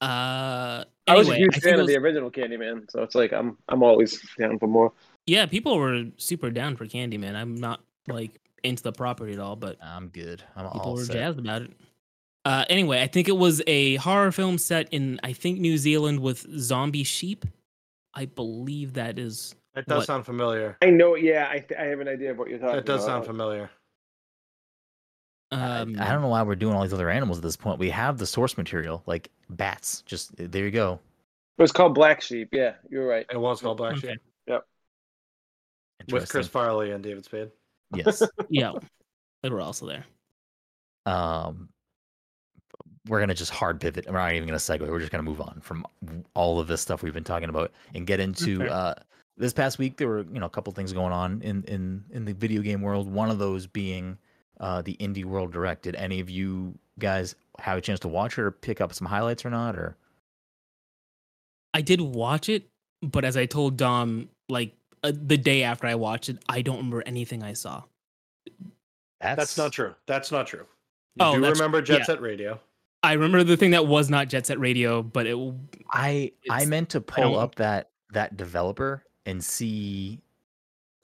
Uh, I was a huge think fan it of the was- original Candyman, so it's like I'm I'm always down for more. Yeah, people were super down for Candyman. I'm not like into the property at all, but I'm good. I'm people all were set. jazzed about it. Uh, anyway, I think it was a horror film set in I think New Zealand with zombie sheep. I believe that is. It does What? sound familiar. I know. Yeah, I, I have an idea of what you're talking It does about. sound familiar. I- Um, I, don't know why we're doing all these other animals at this point. We have the source material, like bats. Just there you go. It was called Black Sheep. Yeah, you're right. It was called Black Okay. Sheep Yep. with Chris Farley and David Spade. Yes. Yeah, they were also there. um, we're gonna just hard pivot. We're not even gonna segue. We're just gonna move on from all of this stuff we've been talking about and get into Okay. uh, this past week. There were you know a couple things going on in in in the video game world. One of those being uh, the Indie World Direct. Did any of you guys have a chance to watch it or pick up some highlights or not? Or I did watch it, but as I told Dom, like uh, the day after I watched it, I don't remember anything I saw. That's not true. That's not true. You Oh, do that's- remember Jet yeah. Set Radio? I remember the thing that was not Jet Set Radio, but it I I meant to pull up that that developer and see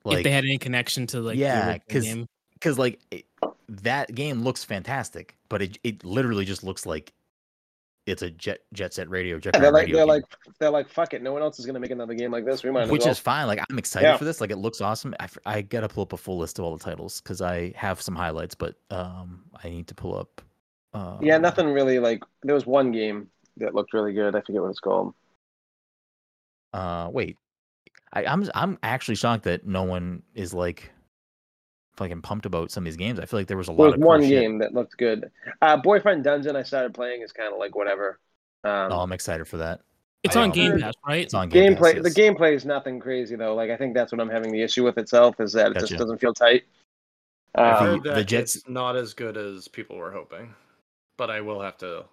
like if they had any connection to like Yeah, original 'cause- game. Because like it, that game looks fantastic, but it it literally just looks like it's a jet jet set radio jet Yeah, they're like they're game, like they're like fuck it. No one else is gonna make another game like this. We might which well. is fine. Like I'm excited Yeah. for this. Like it looks awesome. I, I gotta pull up a full list of all the titles because I have some highlights, but um I need to pull up. Uh, yeah, nothing really like. There was one game that looked really good. I forget what it's called. Uh, wait, I, I'm I'm actually shocked that no one is like fucking pumped about some of these games. I feel like there was a There lot was of cool one shit. game that looked good. Uh, Boyfriend Dungeon. I started playing is kind of like whatever. Um, Oh, I'm excited for that. It's I on. Game Pass, right? It's on Game gameplay. Pass, The gameplay is nothing crazy though. Like I think that's what I'm having the issue with itself is that it just doesn't feel tight. I Um, heard the Jets- it's not as good as people were hoping, but I will have to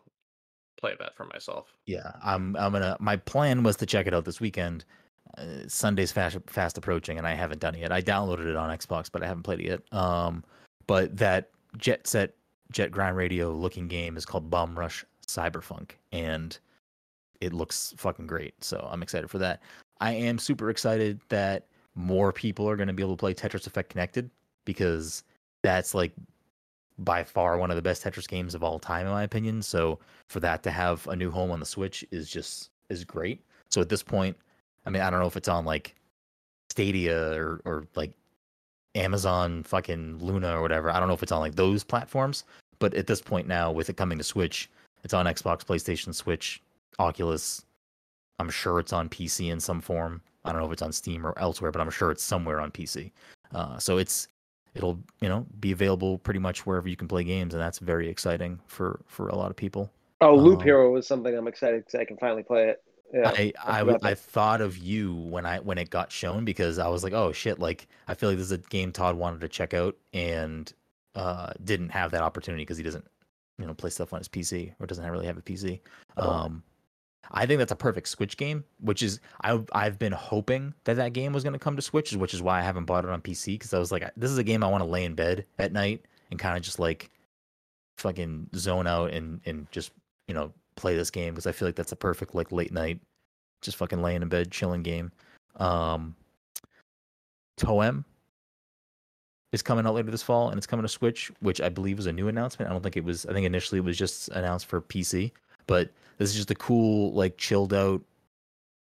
play that for myself. Yeah, I'm I'm gonna. My plan was to check it out this weekend. Sunday's fast fast approaching, and I haven't done it yet. I downloaded it on Xbox, but I haven't played it yet. Um, but that Jet Set Jet Grind Radio looking game is called Bomb Rush Cyberfunk, and it looks fucking great. So I'm excited for that. I am super excited that more people are going to be able to play Tetris Effect Connected because that's like by far one of the best Tetris games of all time, in my opinion. So for that to have a new home on the Switch is just is great. So at this point, I mean, I don't know if it's on like Stadia or or like Amazon fucking Luna or whatever. I don't know if it's on like those platforms, but at this point now, with it coming to Switch, it's on Xbox, PlayStation, Switch, Oculus. I'm sure it's on PC in some form. I don't know if it's on Steam or elsewhere, but I'm sure it's somewhere on PC. Uh, so it's it'll you know be available pretty much wherever you can play games, and that's very exciting for for a lot of people. Oh, Loop Um, Hero was something I'm excited because I can finally play it. Yeah, I I. I thought of you when I when it got shown because I was like, oh shit, like I feel like this is a game Todd wanted to check out and uh didn't have that opportunity because he doesn't you know play stuff on his PC or doesn't really have a PC. Oh. Um, I think that's a perfect Switch game, which is I I've been hoping that that game was going to come to Switch, which is why I haven't bought it on PC because I was like, this is a game I want to lay in bed at night and kind of just like fucking zone out and and just you know play this game because I feel like that's a perfect like late night, just fucking laying in bed chilling game. Um, Toem is coming out later this fall and it's coming to Switch, which I believe was a new announcement. I don't think it was. I think initially it was just announced for PC, but this is just a cool like chilled out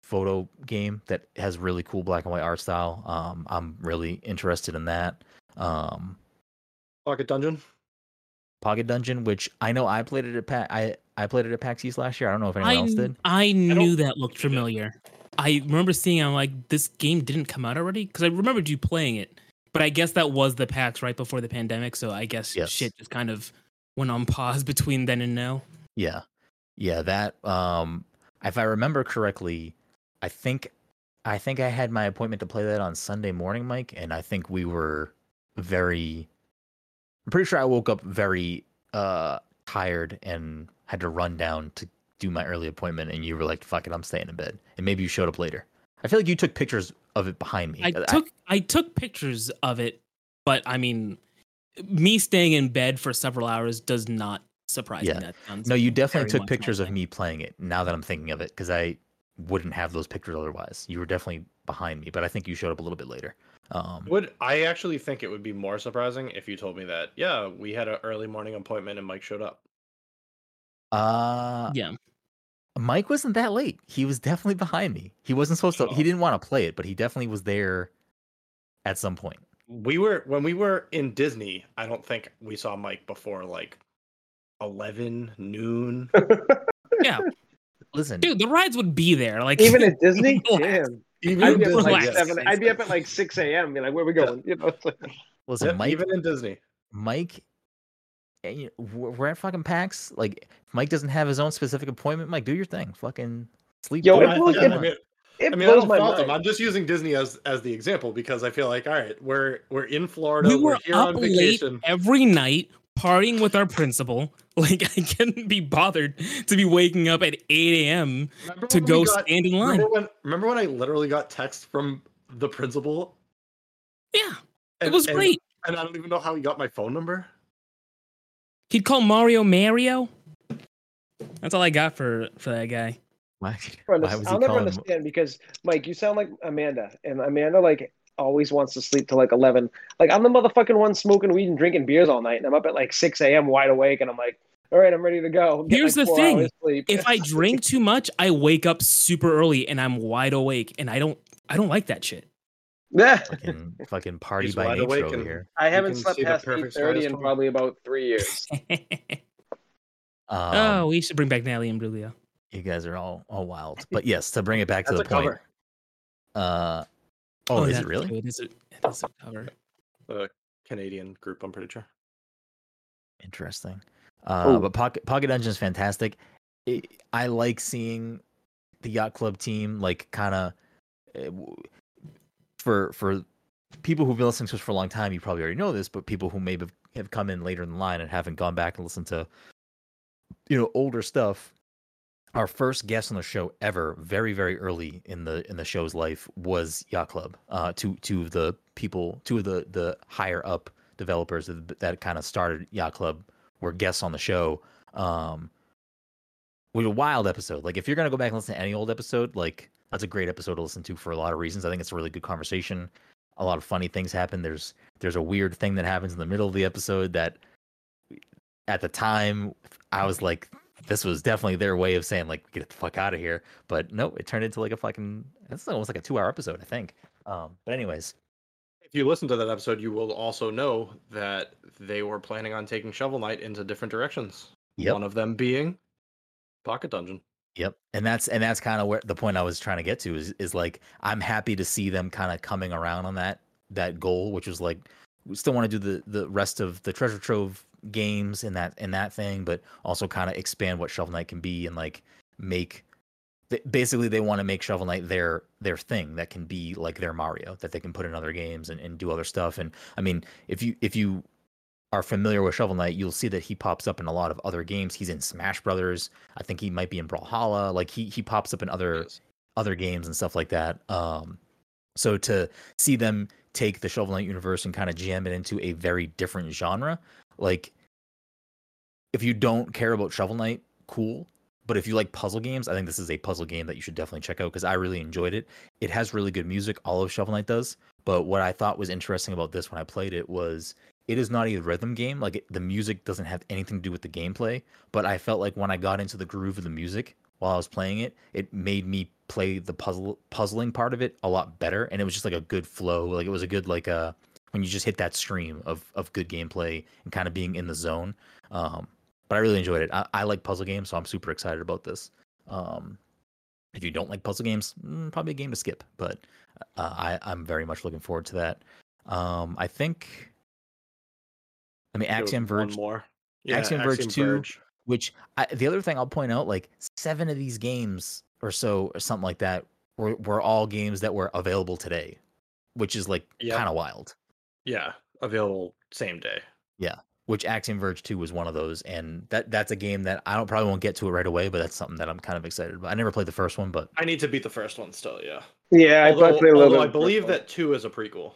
photo game that has really cool black and white art style. Um, I'm really interested in that. Um, Pocket Dungeon. Pocket Dungeon, which I know I played it at pa- I I played it at PAX East last year. I don't know if anyone I, else did. I knew don't that looked think I did. familiar. I remember seeing. I'm like, this game didn't come out already because I remembered you playing it. But I guess that was the PAX right before the pandemic, so I guess Yes. shit just kind of went on pause between then and now. Yeah. Yeah, that um if I remember correctly, I think I think I had my appointment to play that on Sunday morning, Mike, and I think we were very I'm pretty sure I woke up very uh tired and had to run down to do my early appointment and you were like, fuck it, I'm staying in bed. And maybe you showed up later. I feel like you took pictures of it behind me. I took I took pictures of it, but I mean, me staying in bed for several hours does not surprise Yeah. me. That sounds No, you definitely took pictures of me playing it. Now that I'm thinking of it, because I wouldn't have those pictures otherwise. You were definitely behind me, but I think you showed up a little bit later. Um, Would I actually think it would be more surprising if you told me that? Yeah, we had an early morning appointment and Mike showed up. uh, Yeah, Mike wasn't that late. He was definitely behind me. He wasn't supposed to. He Oh. didn't want to play it, but he definitely was there at some point. We were when we were in Disney. I don't think we saw Mike before like eleven noon. yeah, Listen, dude, the rides would be there. Like Even at Disney, Relax. damn. Even I'd be up at like Disney, seven. I'd be up at like six a.m. Be like, where we going? You know, it's like, listen, Yep, Mike. even in Disney. Mike, eh, you know, we're we're at fucking PAX. Like, if Mike doesn't have his own specific appointment, Mike, do your thing. Fucking sleep. Yo, it blows- fuck I it- want. mean, it I mean, I blows don't my fault them. mind. I'm just using Disney as as the example because I feel like, all right, we're we're in Florida. we We were are here up on late vacation. every night partying with our principal. Like I couldn't be bothered to be waking up at 8 a.m. To go got- stand in line. Remember when? Remember when I literally got text from the principal? Yeah, it was and- great. And I don't even know how he got my phone number. He'd call Mario Mario. That's all I got for for that guy. Why, I'll why was he never calling? him- understand because Mike, you sound like Amanda, and Amanda like always wants to sleep till like eleven. Like I'm the motherfucking one smoking weed and drinking beers all night, and I'm up at like six a.m. wide awake, and I'm like, all right, I'm ready to go. Get, Here's like, the thing. If I drink too much, I wake up super early and I'm wide awake, and I don't I don't like that shit. yeah, fucking fucking party He's by wide nature over here. I haven't slept past eight perfect thirty in probably about three years. Um, oh, we should bring back Natalie and Brulio. you guys are all all wild. But yes, to bring it back to That's the point. cover. Uh, oh, is it really true. It is a, it is a cover. The Canadian group, I'm pretty sure. interesting? Uh, Ooh. but Pocket Pocket Dungeon is fantastic. It, I like seeing the yacht club team like kind of for for people who've been listening to us for a long time. You probably already know this, but people who maybe have come in later in the line and haven't gone back and listened to you know older stuff. Our first guest on the show ever, very very early in the in the show's life, was Yacht Club. Uh, two two of the people, two of the the higher up developers that, that kind of started Yacht Club were guests on the show. Um, was a wild episode. Like if you're gonna go back and listen to any old episode, like that's a great episode to listen to for a lot of reasons. I think it's a really good conversation. A lot of funny things happen. There's there's a weird thing that happens in the middle of the episode that at the time I was like, this was definitely their way of saying like get the fuck out of here. But no, it turned into like a fucking it's almost like a two hour episode, I think. Um, but anyways, If you listen to that episode, you will also know that they were planning on taking Shovel Knight into different directions. Yep. One of them being Pocket Dungeon. Yep. And that's and that's kind of where the point I was trying to get to is is like I'm happy to see them kind of coming around on that that goal, which was like we still want to do the the rest of the treasure trove games and that and that thing, but also kind of expand what Shovel Knight can be and like make basically they want to make Shovel Knight their their thing that can be like their Mario that they can put in other games and, and do other stuff. And I mean, if you if you are familiar with Shovel Knight, you'll see that he pops up in a lot of other games. He's in Smash Brothers. I think he might be in Brawlhalla. Like he he pops up in other Yes. other games and stuff like that. Um, so to see them take the Shovel Knight universe and kind of jam it into a very different genre, like if you don't care about Shovel Knight, cool. But if you like puzzle games, I think this is a puzzle game that you should definitely check out because I really enjoyed it. It has really good music. All of Shovel Knight does. But what I thought was interesting about this when I played it was it is not a rhythm game. Like it, the music doesn't have anything to do with the gameplay. But I felt like when I got into the groove of the music while I was playing it, it made me play the puzzle puzzling part of it a lot better. And it was just like a good flow. Like it was a good like uh when you just hit that stream of of good gameplay and kind of being in the zone. Um, but I really enjoyed it. I, I like puzzle games, so I'm super excited about this. Um, if you don't like puzzle games, mm, probably a game to skip. But uh, I I'm very much looking forward to that. Um, I think. I mean, Axiom one Verge, more. Axiom Verge 2. which I, the other thing I'll point out, like seven of these games or so, or something like that, were were all games that were available today, which is like Yep. kind of wild. Yeah, available same day. Yeah, which Axiom Verge 2 was one of those, and that that's a game that I don't probably won't get to it right away, but that's something that I'm kind of excited about. I never played the first one, but I need to beat the first one still. Yeah. Yeah, I although, a little although I believe that two is a prequel.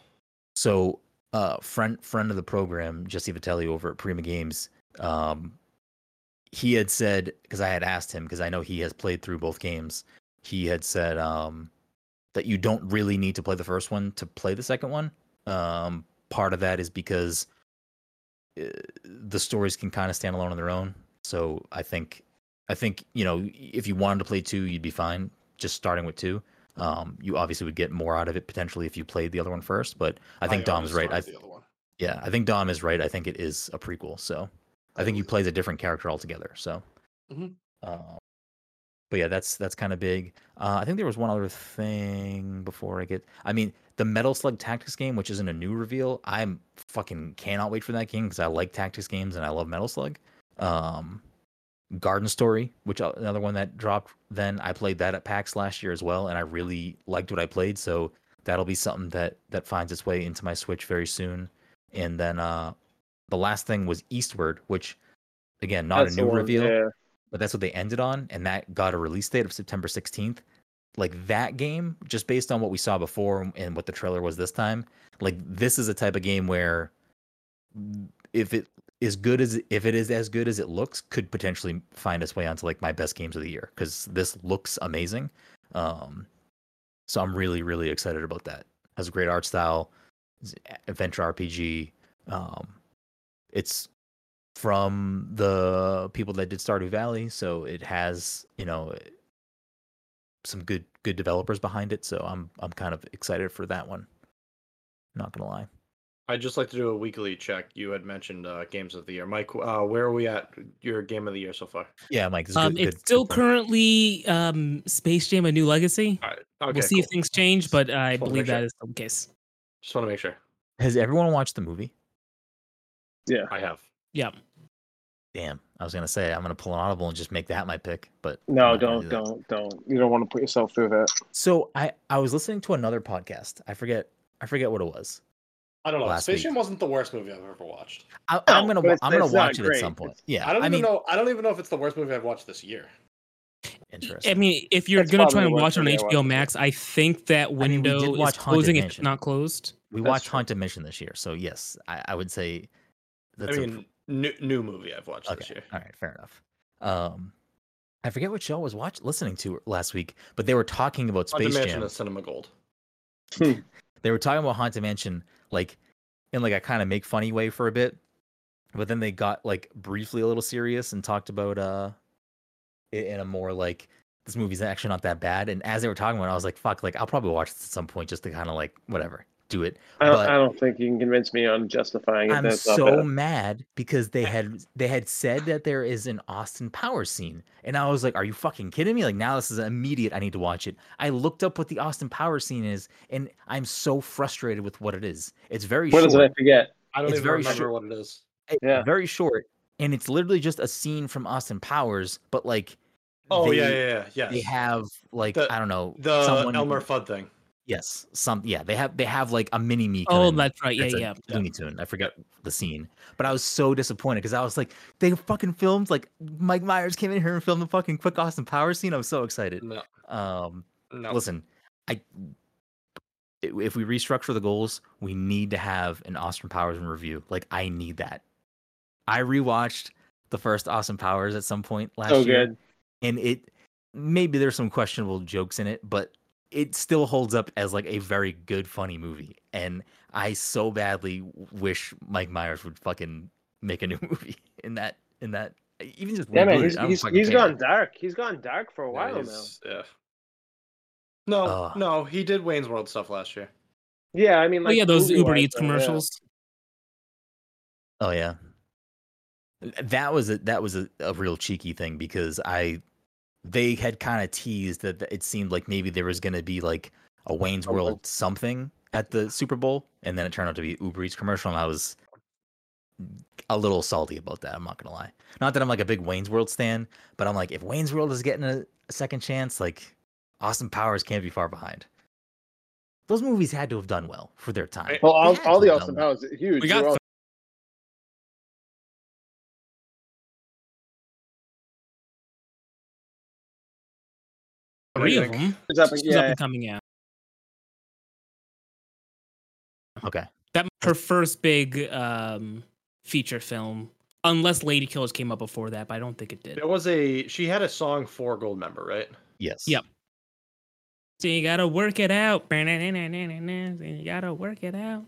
So, uh, friend friend of the program, Jesse Vitelli over at Prima Games, um, he had said because I had asked him because I know he has played through both games. He had said um, that you don't really need to play the first one to play the second one. Um, part of that is because uh, the stories can kind of stand alone on their own. So I think I think you know if you wanted to play two, you'd be fine just starting with two. Um, you obviously would get more out of it potentially if you played the other one first, but I think Dom's right. I the other one. yeah, I think Dom is right. I think it is a prequel. So I think you play as a different character altogether. So, Mhm. um, but yeah, that's that's kind of big. Uh, I think there was one other thing before I get. I mean, the Metal Slug Tactics game, which isn't a new reveal. I'm fucking cannot wait for that game because I like tactics games and I love Metal Slug. Um, Garden Story, which uh, another one that dropped. Then I played that at PAX last year as well, and I really liked what I played. So that'll be something that that finds its way into my Switch very soon. And then uh, the last thing was Eastward, which again not That's a new one, reveal, Yeah. but that's what they ended on, and that got a release date of September 16th. Like that game, just based on what we saw before and what the trailer was this time, like this is a type of game where if it is good as if it is as good as it looks, could potentially find its way onto like my best games of the year because this looks amazing. Um, so I'm really really excited about that. Has a great art style, adventure RPG. Um, it's from the people that did Stardew Valley, so it has you know some good good developers behind it. So I'm I'm kind of excited for that one. Not gonna lie. I'd just like to do a weekly check. You had mentioned uh, games of the year, Mike. Uh, where are we at? Your game of the year so far? Yeah, Mike. Is Um, good, it's good- still good currently um, Space Jam: A New Legacy. All right. Okay. we'll see if things change, but uh, I believe make sure. that is the case. Just want to make sure. Has everyone watched the movie? Yeah. I have. Yeah. Damn, I was gonna say I'm gonna pull an audible and just make that my pick, but No, don't, do don't, don't. You don't want to put yourself through that. So I I was listening to another podcast. I forget I forget what it was. I don't know. Last Space. Jam wasn't the worst movie I've ever watched. I, No, I'm gonna but it's- I'm gonna it's not watch it at some point. It's- Yeah, I don't even mean, know. I don't even know if it's the worst movie I've watched this year. interesting. I mean, if you're That's gonna try and what watch on HBO. Max, I think that I mean, window is closing if it's not closed. we That's watched true. Haunted Mission this year, so yes, I, I would say I that's a mean, new new movie I've watched this year. All right, fair enough. Um, I forget what show I was watching, listening to last week, but they were talking about space. Haunted Space Mansion Jam. is Cinema Gold. They were talking about Haunted Mansion, like in like a kind of make funny way for a bit, but then they got like briefly a little serious and talked about uh, it in a more like this movie's actually not that bad. And as they were talking about, it, I was like, fuck, like I'll probably watch this at some point just to kind of like whatever do it. I don't, But- I don't think you can convince me on justifying it. I'm That's so bad. mad because they had they had said that there is an Austin Powers scene, and I was like, "Are you fucking kidding me?" Like now this is immediate. I need to watch it. I looked up what the Austin Powers scene is, and I'm so frustrated with what it is. It's very What is it? I short. forget. I don't It's even very remember short. what it is. It's Yeah. very short, and it's literally just a scene from Austin Powers, but like, Oh they, yeah, yeah, yeah. Yes. They have like The- I don't know the someone. Elmer Fudd thing. Yes, some yeah. They have they have like a mini me. Oh, in. that's right. Yeah, It's a yeah. Looney Tune. I forget the scene, but I was so disappointed because I was like, they fucking filmed like Mike Myers came in here and filmed the fucking quick Austin Powers scene. I was so excited. No, Um, no. listen, I i- if we restructure the goals, we need to have an Austin Powers in review. Like I need that. I rewatched the first Austin Powers at some point last So year, good. and it maybe there's some questionable jokes in it, but it still holds up as like a very good, funny movie. And I so badly wish Mike Myers would fucking make a new movie in that in that even just Yeah, man. reboot it. He's I don't he's, fucking he's care. gone dark. He's gone dark for a Yeah, while now. Yeah. No, Ugh. no, he did Wayne's World stuff last year. Yeah, I mean, Oh like yeah, those Uber Eats though, yeah. commercials. Oh yeah. That was a that was a, a real cheeky thing because I they had kind of teased that it seemed like maybe there was going to be like a Wayne's oh, Something. World something at the Super Bowl, and then it turned out to be Uber Eats commercial, and I was a little salty about that. I'm not gonna lie. Not that I'm like a big Wayne's World stan, but I'm like, if Wayne's World is getting a, a second chance, like Austin Powers can't be far behind. Those movies had to have done well for their time. Well, all, all the have Austin well. Powers huge. We got three of them. It's up, yeah, up and coming out. Okay. That her first big um, feature film, unless Lady Killers came up before that, but I don't think it did. There was a she had a song for Goldmember, right? Yes. Yep. So you gotta work it out. You gotta work it out.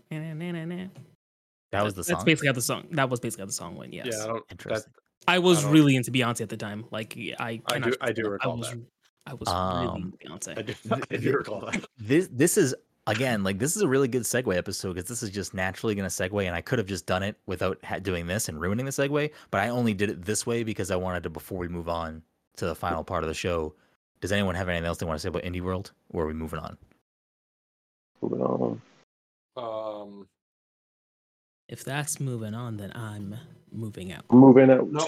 That was the song. That's basically how the song. That was basically how the song went. Yes. Yeah, I don't. That, Interesting. I was I don't- really into Beyonce at the time. Like I, I do- I do stress recall was, that. I was really Um, into Beyonce. I do. Th- I do recall that. this this is again like this is a really good segue episode because this is just naturally going to segue and i could have just done it without ha- doing this and ruining the segue but i only did it this way because i wanted to before we move on to the final part of the show does anyone have anything else they want to say about indie world or are we moving on Moving on. Um, If that's moving on, then I'm moving out. Moving out. No,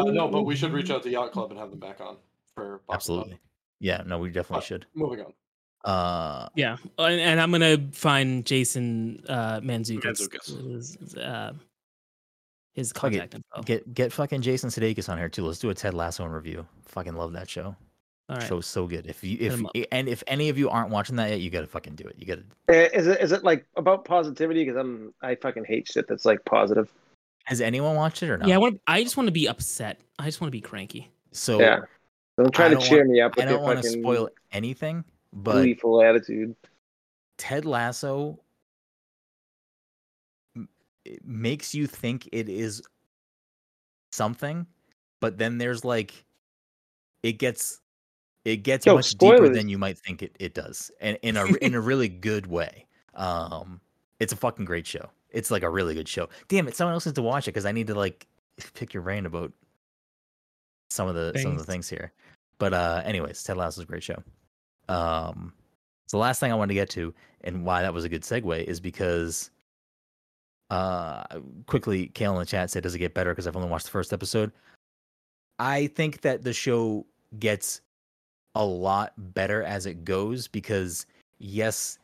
uh, no, but we should reach out to Yacht Club and have them back on for Box Club. absolutely yeah no we definitely Uh, should Moving on. uh Yeah, and, and I'm gonna find Jason uh, Mantzoukas. His, uh, his Fuck it. contact info. get get fucking jason sudeikis on here too let's do a ted lasso review fucking love that show All right. show's so good if you if and if any of you aren't watching that yet you gotta fucking do it you gotta Is it is it like about positivity? Because I'm I fucking hate shit that's like positive. has anyone watched it or not Yeah, I want. I just want to be upset. I just want to be cranky. so Yeah. Don't try to cheer want- me up I don't want to spoil anything, but gleeful attitude. Ted Lasso m- makes you think it is something, but then there's like it gets it gets Yo, much deeper than you might think it, it does, and in a in a really good way. Um, it's a fucking great show. It's like a really good show. Damn it, someone else needs to watch it because I need to like pick your brain about some of the some of the things here. But uh, anyways, Ted Lasso is a great show. Um, so the last thing I wanted to get to and why that was a good segue is because uh quickly Kale in the chat said does it get better because I've only watched the first episode. I think that the show gets a lot better as it goes because yes,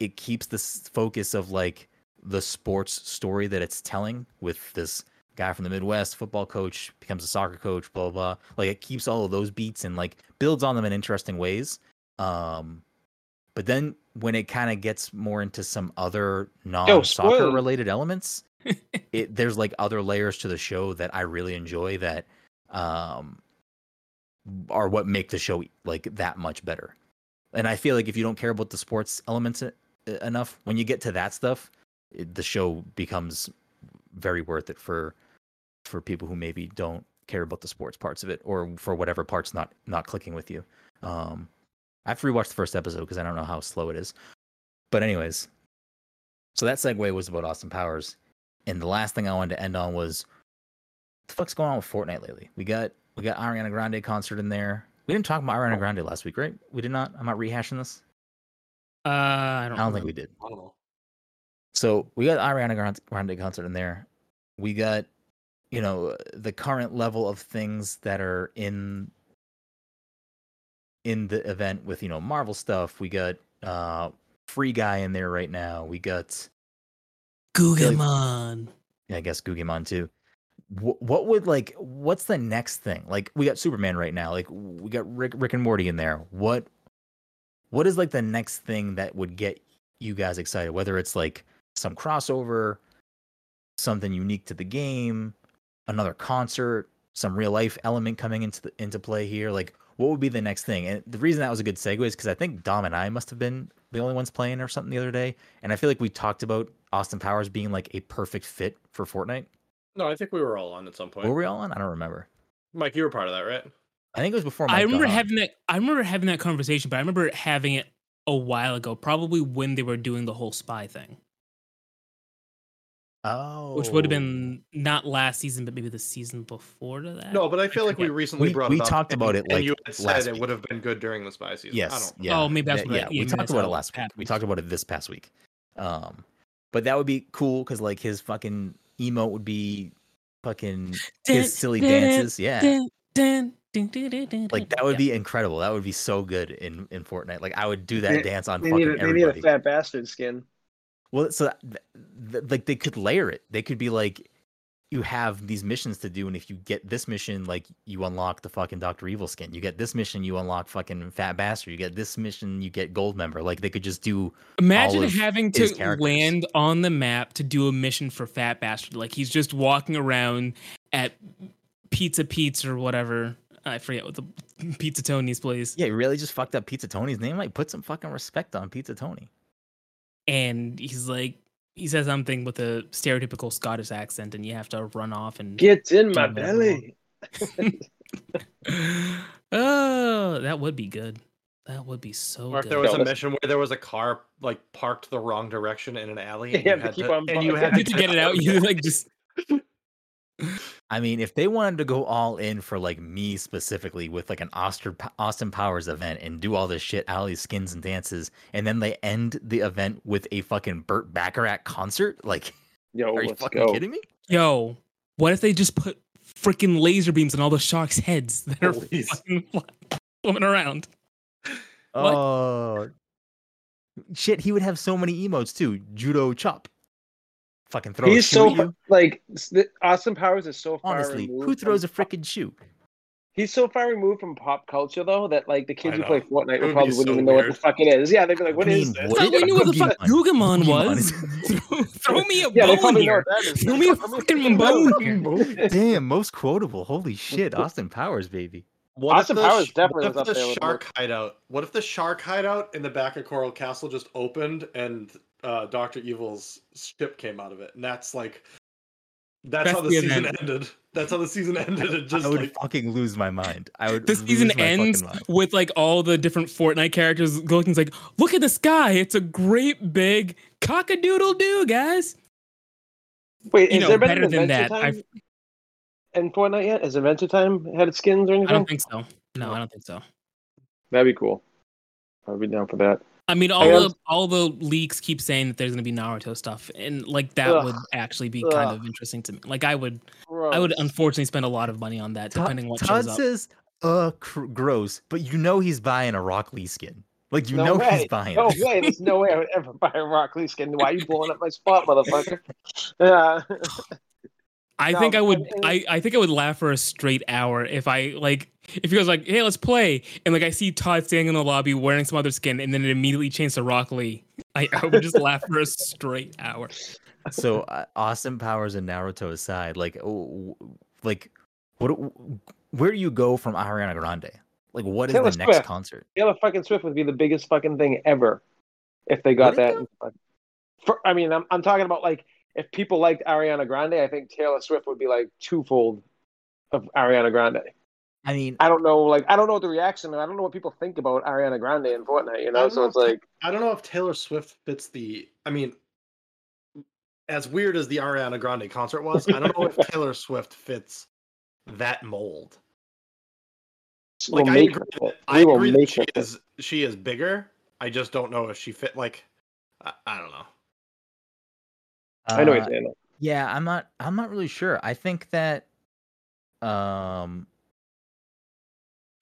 it keeps the focus of like the sports story that it's telling with this guy from the Midwest, football coach, becomes a soccer coach, blah blah. blah. Like it keeps all of those beats and like builds on them in interesting ways. Um, but then when it kind of gets more into some other non-soccer related elements, it there's like other layers to the show that I really enjoy that um are what make the show like that much better. And I feel like if you don't care about the sports elements e- enough, when you get to that stuff, it, the show becomes very worth it for for people who maybe don't care about the sports parts of it or for whatever parts not not clicking with you. Um I have to rewatch the first episode because I don't know how slow it is. But anyways, so that segue was about Austin Powers, and the last thing I wanted to end on was what the fuck's going on with Fortnite lately? We got we got Ariana Grande concert in there. We didn't talk about Ariana Grande last week, right? We did not. I'm not rehashing this. Uh, I don't. I don't think we did. I don't know. So we got Ariana Grande- Grande concert in there. We got, you know, the current level of things that are in in the event with you know Marvel stuff. We got uh Free Guy in there right now. We got Guggimon. Yeah, I guess Guggimon too. Wh- What would like? What's the next thing? Like we got Superman right now. Like we got Rick, Rick and Morty in there. What? What is like the next thing that would get you guys excited? Whether it's like some crossover, something unique to the game, another concert, some real life element coming into the, into play here. Like what would be the next thing? And the reason that was a good segue is because I think Dom and I must have been the only ones playing or something the other day, and I feel like we talked about Austin Powers being like a perfect fit for Fortnite. No, I think we were all on at some point. Were we all on? I don't remember. Mike, you were part of that, right? I think it was before. I remember got on. having that. I remember having that conversation, but I remember having it a while ago, probably when they were doing the whole spy thing, oh, which would have been not last season, but maybe the season before to that. No, but I feel like we recently We- brought we it up. talked and- about it, and like, you had said last it would have been good during the spy season. I Yes. don't. Yeah. Oh, maybe that's that- what I- yeah. yeah, We talked about it last week. We talked about it this past week. Um, but that would be cool because like his fucking emote would be fucking Dun, his silly dun, dun, dances. Yeah. Like that would Yeah. be incredible. That would be so good in in Fortnite. Like I would do that They- dance on They fucking need, a, they need everybody. a fat bastard skin. Well, so th- th- like they could layer it. They could be like, you have these missions to do, and if you get this mission, like you unlock the fucking Doctor Evil skin. You get this mission, you unlock fucking Fat Bastard. You get this mission, you get Goldmember. Like they could just do. Imagine having to characters. land on the map to do a mission for Fat Bastard. Like he's just walking around at Pizza Pizza or whatever. I forget what the Pizza Tony's place. Yeah, you really just fucked up Pizza Tony's name. Like put some fucking respect on Pizza Tony. And he's like, he says something with a stereotypical Scottish accent, and you have to run off and. Get in my belly. oh, that would be good. That would be so Or if good. there was a mission where there was a car like parked the wrong direction in an alley, You and you have to had keep to, on and you had to to get it out, you like just. I mean, if they wanted to go all in for like me specifically with like an Austin Austin Powers event and do all this shit, all these skins and dances, and then they end the event with a fucking Burt Bacharach concert, like, Yo, are you fucking go. kidding me? Yo, what if they just put freaking laser beams on all the sharks' heads that are Please. fucking swimming around? What? Oh, shit! He would have so many emotes too. Judo chop, fucking throw. He's a shoe so at you. like Austin Powers is so far Honestly, removed who throws a freaking shoe? He's so far removed from pop culture though that like the kids who play. Fortnite would would probably be wouldn't so even know what the weird. fuck it is. Yeah, they'd be like, "What I is mean, this?" what I is- thought we knew what the fuck Guggimon. Guggimon was. is- throw, throw me a Yeah, bone here. what that is. Throw me a fucking bone here. Damn, most quotable. Holy shit, Austin Powers, baby. What Austin if the, Powers definitely what if up the there shark hideout? What if the shark hideout in the back of Coral Castle just opened and uh, Doctor Evil's ship came out of it? And that's like, that's, That's how the the season event. ended. That's how the season ended. It just I would like fucking lose my mind. I would. The lose season my ends mind. with like all the different Fortnite characters looking like, look at the sky. It's a great big cockadoodle doo, guys. Wait, You has know, there been better an than that, Time I've- in Fortnite yet? Has Adventure Time had its skins or anything? I don't think so. No, I don't think so. That'd be cool. I'd be down for that. I mean, all guess- the all the leaks keep saying that there's going to be Naruto stuff, and like that would actually be kind of interesting to me. Like, I would, I would unfortunately spend a lot of money on that, Todd, depending what Todd shows up. says, "Uh, cr- gross," but you know he's buying a Rock Lee skin. Like you no know way. he's buying No it. way. There's no way I would ever buy a Rock Lee skin. Why are you blowing up my spot, motherfucker? Yeah. I No, think I would. and- and- I, I think I would laugh for a straight hour if I like if he was like, "Hey, let's play," and like I see Todd standing in the lobby wearing some other skin, and then it immediately changed to Rock Lee. I, I would just laugh for a straight hour. so uh, Austin Powers and Naruto aside, like, oh, like, what? Where do you go from Ariana Grande? Like, what is Taylor the next Swift. concert? Taylor fucking Swift would be the biggest fucking thing ever if they got Would that. For, I mean, I'm I'm talking about like if people liked Ariana Grande, I think Taylor Swift would be like twofold of Ariana Grande. I mean, I don't know, like I don't know what the reaction. and I don't know what people think about Ariana Grande in Fortnite. You know, so know it's like I don't know if Taylor Swift fits the. I mean, as weird as the Ariana Grande concert was, I don't know if Taylor Swift fits that mold. we'll Like I agree, it. that, I We will agree that make she it. is she is bigger. I just don't know if she fit like. I, I don't know. I know what uh, you're saying. though. Yeah, I'm not. I'm not really sure. I think that, um,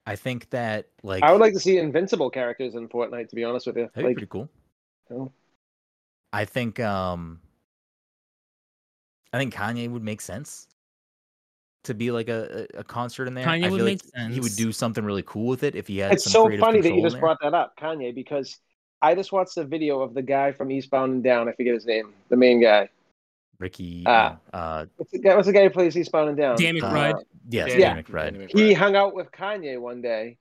I think that like I would like to see invincible characters in Fortnite. To be honest with you, that'd be pretty cool. Oh. I think um, I think Kanye would make sense to be like a, a a concert in there. Kanye I would feel make like He would do something really cool with it if he had. it's some so creative funny that you just there. brought that up, Kanye, because I just watched a video of the guy from Eastbound and Down. I forget his name, the main guy. Ricky. No, uh, What's the guy, what's the guy who plays Eastbound and Down? Dan Uh, McBride. yes, Dan- Yeah. Dan McBride. He hung out with Kanye one day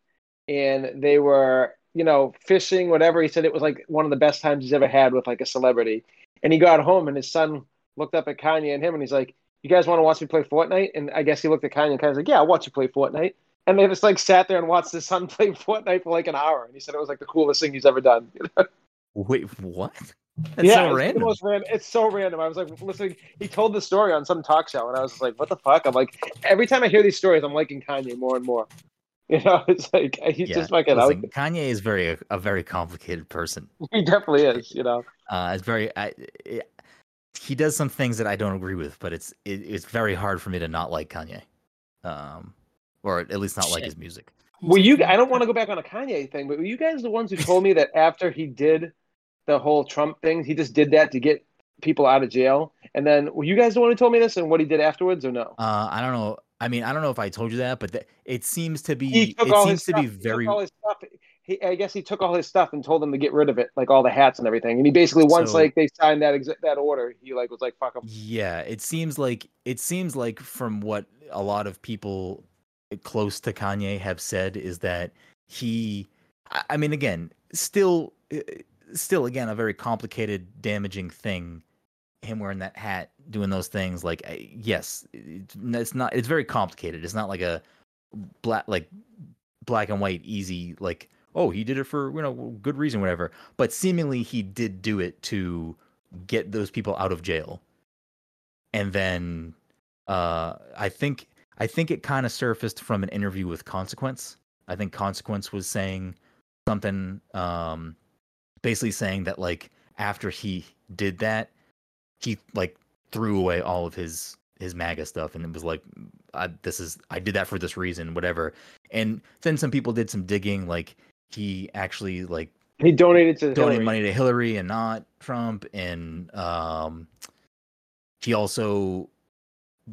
and they were, you know, fishing, whatever. He said it was like one of the best times he's ever had with like a celebrity. And he got home and his son looked up at Kanye and him and he's like, You guys want to watch me play Fortnite? And I guess he looked at Kanye and Kanye's like, Yeah, I'll watch you play Fortnite. And they just like sat there and watched his son play Fortnite for like an hour. And he said it was like the coolest thing he's ever done. Wait, what? That's yeah, so it's random. most random. It's so random. I was like listening. He told the story on some talk show, and I was just like, "What the fuck?" I'm like, every time I hear these stories, I'm liking Kanye more and more. You know, it's like he's Yeah, just fucking out. listen, Kanye is very a very complicated person. He definitely is. You know, Uh, it's very. I, it, he does some things that I don't agree with, but it's it, it's very hard for me to not like Kanye, um, or at least not like his music. were you? I don't want to go back on a Kanye thing, but were you guys the ones who told me that after he did the whole Trump thing, he just did that to get people out of jail? And then were you guys the one who told me this and what he did afterwards, or no? Uh, I don't know. I mean, I don't know if I told you that, but it seems to be. It seems to stuff. be very. He, I guess he took all his stuff and told them to get rid of it, like all the hats and everything. And he basically, once So- like they signed that exa- that order, he like was like, "Fuck him." Yeah, it seems like it seems like from what a lot of people close to Kanye have said is that he I- mean again, still still again a very complicated damaging thing him wearing that hat doing those things like yes, it's not it's very complicated. It's not like a black like black and white easy like oh, he did it for, you know, good reason whatever. But seemingly he did do it to get those people out of jail and then uh i think i think it kind of surfaced from an interview with consequence i think consequence was saying something um basically saying that like after he did that he like threw away all of his his maga stuff and it was like I, this is i did that for this reason whatever and then some people did some digging like he actually like He donated to donated Hillary. money to Hillary and not Trump, and um, he also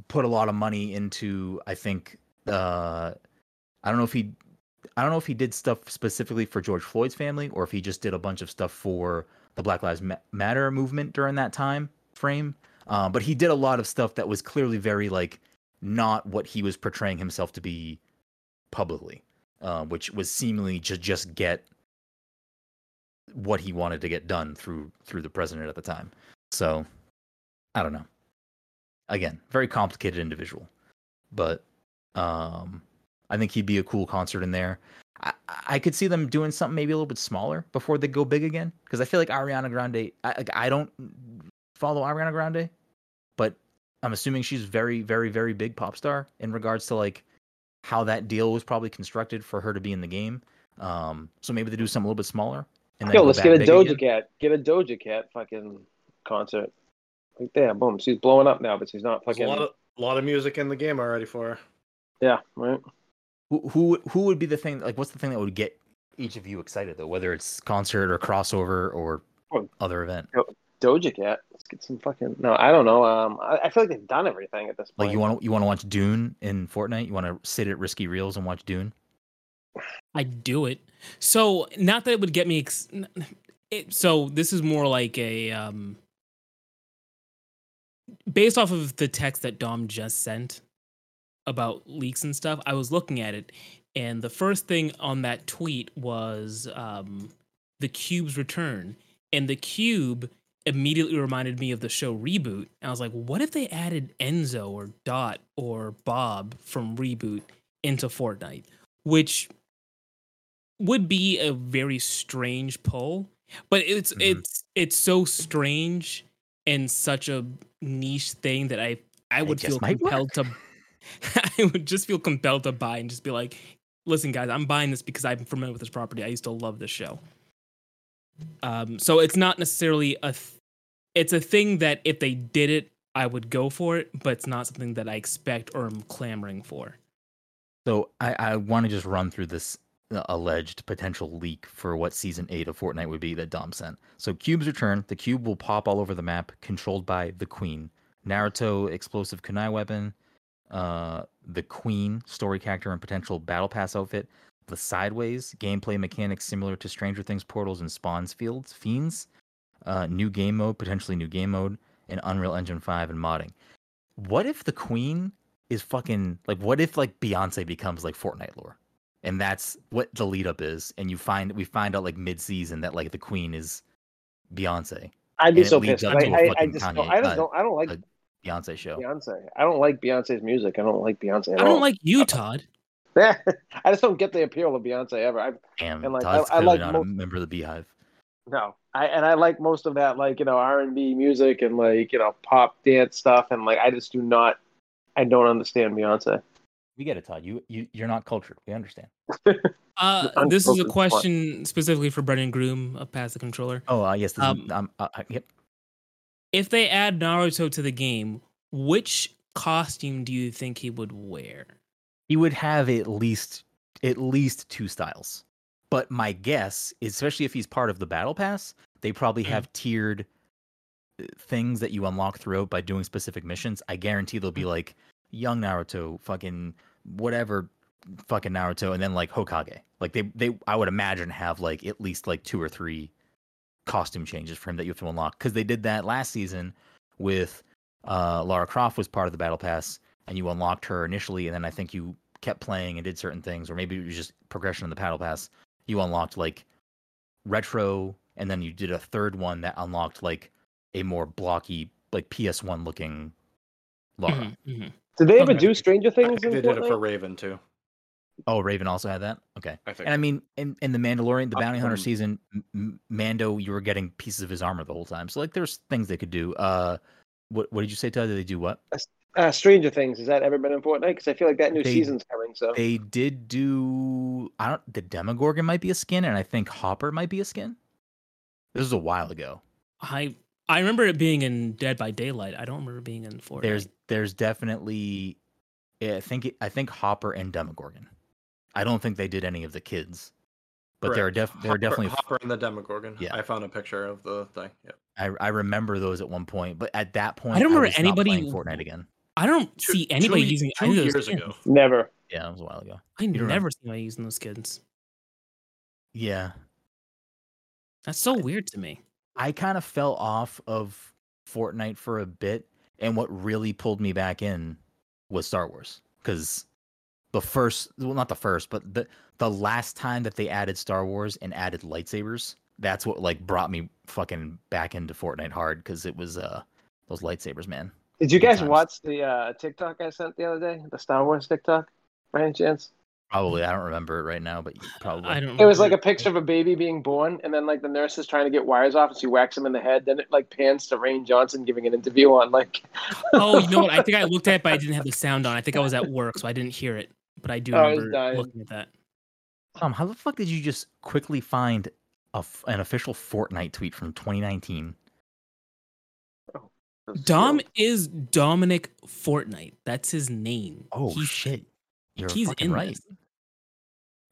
put a lot of money into. I think uh, I don't know if he, I don't know if he did stuff specifically for George Floyd's family, or if he just did a bunch of stuff for the Black Lives Matter movement during that time frame. Um, but he did a lot of stuff that was clearly very like not what he was portraying himself to be publicly, uh, which was seemingly to just get what he wanted to get done through through the president at the time. So I don't know. Again, very complicated individual, but um, I think he'd be a cool concert in there. I, I could see them doing something maybe a little bit smaller before they go big again because I feel like Ariana Grande. I, like, I don't follow Ariana Grande, but I'm assuming she's very, very, very big pop star in regards to like how that deal was probably constructed for her to be in the game. Um, so maybe they do something a little bit smaller. And then Yo, let's get a Doja again. Cat. Get a Doja Cat fucking concert. Right there, boom. She's blowing up now, but she's not There's a lot of lot of music in the game already for her. Yeah, right. Who, who who would be the thing? Like, what's the thing that would get each of you excited though? Whether it's concert or crossover or Oh. other event. Doja Cat. Let's get some fucking. No, I don't know. Um, I, I feel like they've done everything at this point. Like you want to you want to watch Dune in Fortnite? You want to sit at Risky Reels and watch Dune? I do it. So not that it would get me. Ex- it, so this is more like a um, based off of the text that Dom just sent about leaks and stuff. I was looking at it, and the first thing on that tweet was um, the cube's return, and the cube immediately reminded me of the show reboot. And I was like, what if they added Enzo or Dot or Bob from reboot into Fortnite, which would be a very strange pull. But it's Mhm. it's it's so strange and such a niche thing that I I would feel work. compelled to I would just feel compelled to buy and just be like, listen, guys, I'm buying this because I'm familiar with this property. I used to love this show. Um, so it's not necessarily a, th- it's a thing that if they did it, I would go for it, but it's not something that I expect or am clamoring for. So I, I want to just run through this uh, alleged potential leak for what season eight of Fortnite would be that Dom sent. So Cube's return. The cube will pop all over the map, controlled by the Queen. Naruto explosive kunai weapon. Uh, the Queen story character and potential battle pass outfit. The sideways gameplay mechanics similar to Stranger Things portals and spawns fields fiends. Uh, new game mode, potentially new game mode, and Unreal Engine five and modding. What if the Queen is fucking like what if like Beyonce becomes like Fortnite lore? And that's what the lead up is. And you find we find out like mid season that like the queen is Beyonce. I'd be so pissed. I, I, I just don't, I don't. I don't like a Beyonce show. Beyonce. I don't like Beyonce's music. I don't like Beyonce. At I don't like you, Todd. I just don't get the appeal of Beyonce ever. I Damn, And, like, Todd's I- I like not mo- a member of the BeyHive. no. I and I like most of that, like you know, R and B music and like you know, pop dance stuff, and like I just do not. I don't understand Beyonce. We get it, Todd. You you you're not cultured. We understand. Uh, this is a focused on- question specifically for Brendan Groom of Pass the Controller. Oh uh, yes, this Um, is, um, uh, uh, yep. If they add Naruto to the game, which costume do you think he would wear? He would have at least at least two styles. But my guess, especially if he's part of the battle pass, they probably Mm. have tiered uh, things that you unlock throughout by doing specific missions. I guarantee they'll be like young Naruto, fucking whatever, fucking Naruto, and then like Hokage. Like they they I would imagine have like at least like two or three costume changes for him that you have to unlock because they did that last season with uh Lara Croft was part of the battle pass and you unlocked her initially and then I think you kept playing and did certain things or maybe it was just progression in the battle pass you unlocked like retro and then you did a third one that unlocked like a more blocky like PS1 looking Lara. Mhm, mhm. Did they ever Okay. do Stranger I Things? think in they did it for Raven too. Oh, Raven also had that. Okay. I think. And I mean, in, in the Mandalorian, the Up Bounty Hunter season, M- M- Mando, you were getting pieces of his armor the whole time. So like, there's things they could do. Uh, what what did you say, Todd? Did they do what? Uh, Stranger Things. Has that ever been in Fortnite? Because I feel like that new They- season's coming. So They did do. I don't. The Demogorgon might be a skin, and I think Hopper might be a skin. This was a while ago. I I remember it being in Dead by Daylight. I don't remember being in Fortnite. There's there's definitely. yeah, I think I think Hopper and Demogorgon. I don't think they did any of the kids, but there are Correct. def there are Hopper- definitely Hopper and the Demogorgon. Yeah. I found a picture of the thing. Yep. I I remember those at one point, but at that point, I don't remember was anybody- playing Fortnite again. I don't Two- see anybody two- using two any of those years skins. ago. never. Yeah, it was a while ago. I don't never remember? see anybody using those kids. Yeah, That's so weird to me. I kind of fell off of Fortnite for a bit, and what really pulled me back in was Star Wars because the first, well, not the first, but the the last time that they added Star Wars and added lightsabers, that's what like brought me fucking back into Fortnite hard because it was uh those lightsabers, man. Did you guys times. watch the uh, TikTok I sent the other day? The Star Wars TikTok, by any chance? Probably I don't remember it right now, but probably I don't. It was like remember a picture of a baby being born, and then like the nurse is trying to get wires off, and she whacks him in the head. Then it like pans to Rian Johnson giving an interview on like. Oh, you know what? I think I looked at it, but I didn't have the sound on. I think I was at work, so I didn't hear it. But I do Oh, remember dying. looking at that. Tom, how the fuck did you just quickly find a f- an official Fortnite tweet from 2019? Dom is Dominic Fortnite. That's his name. Oh he's, shit, you're he's fucking in right. this.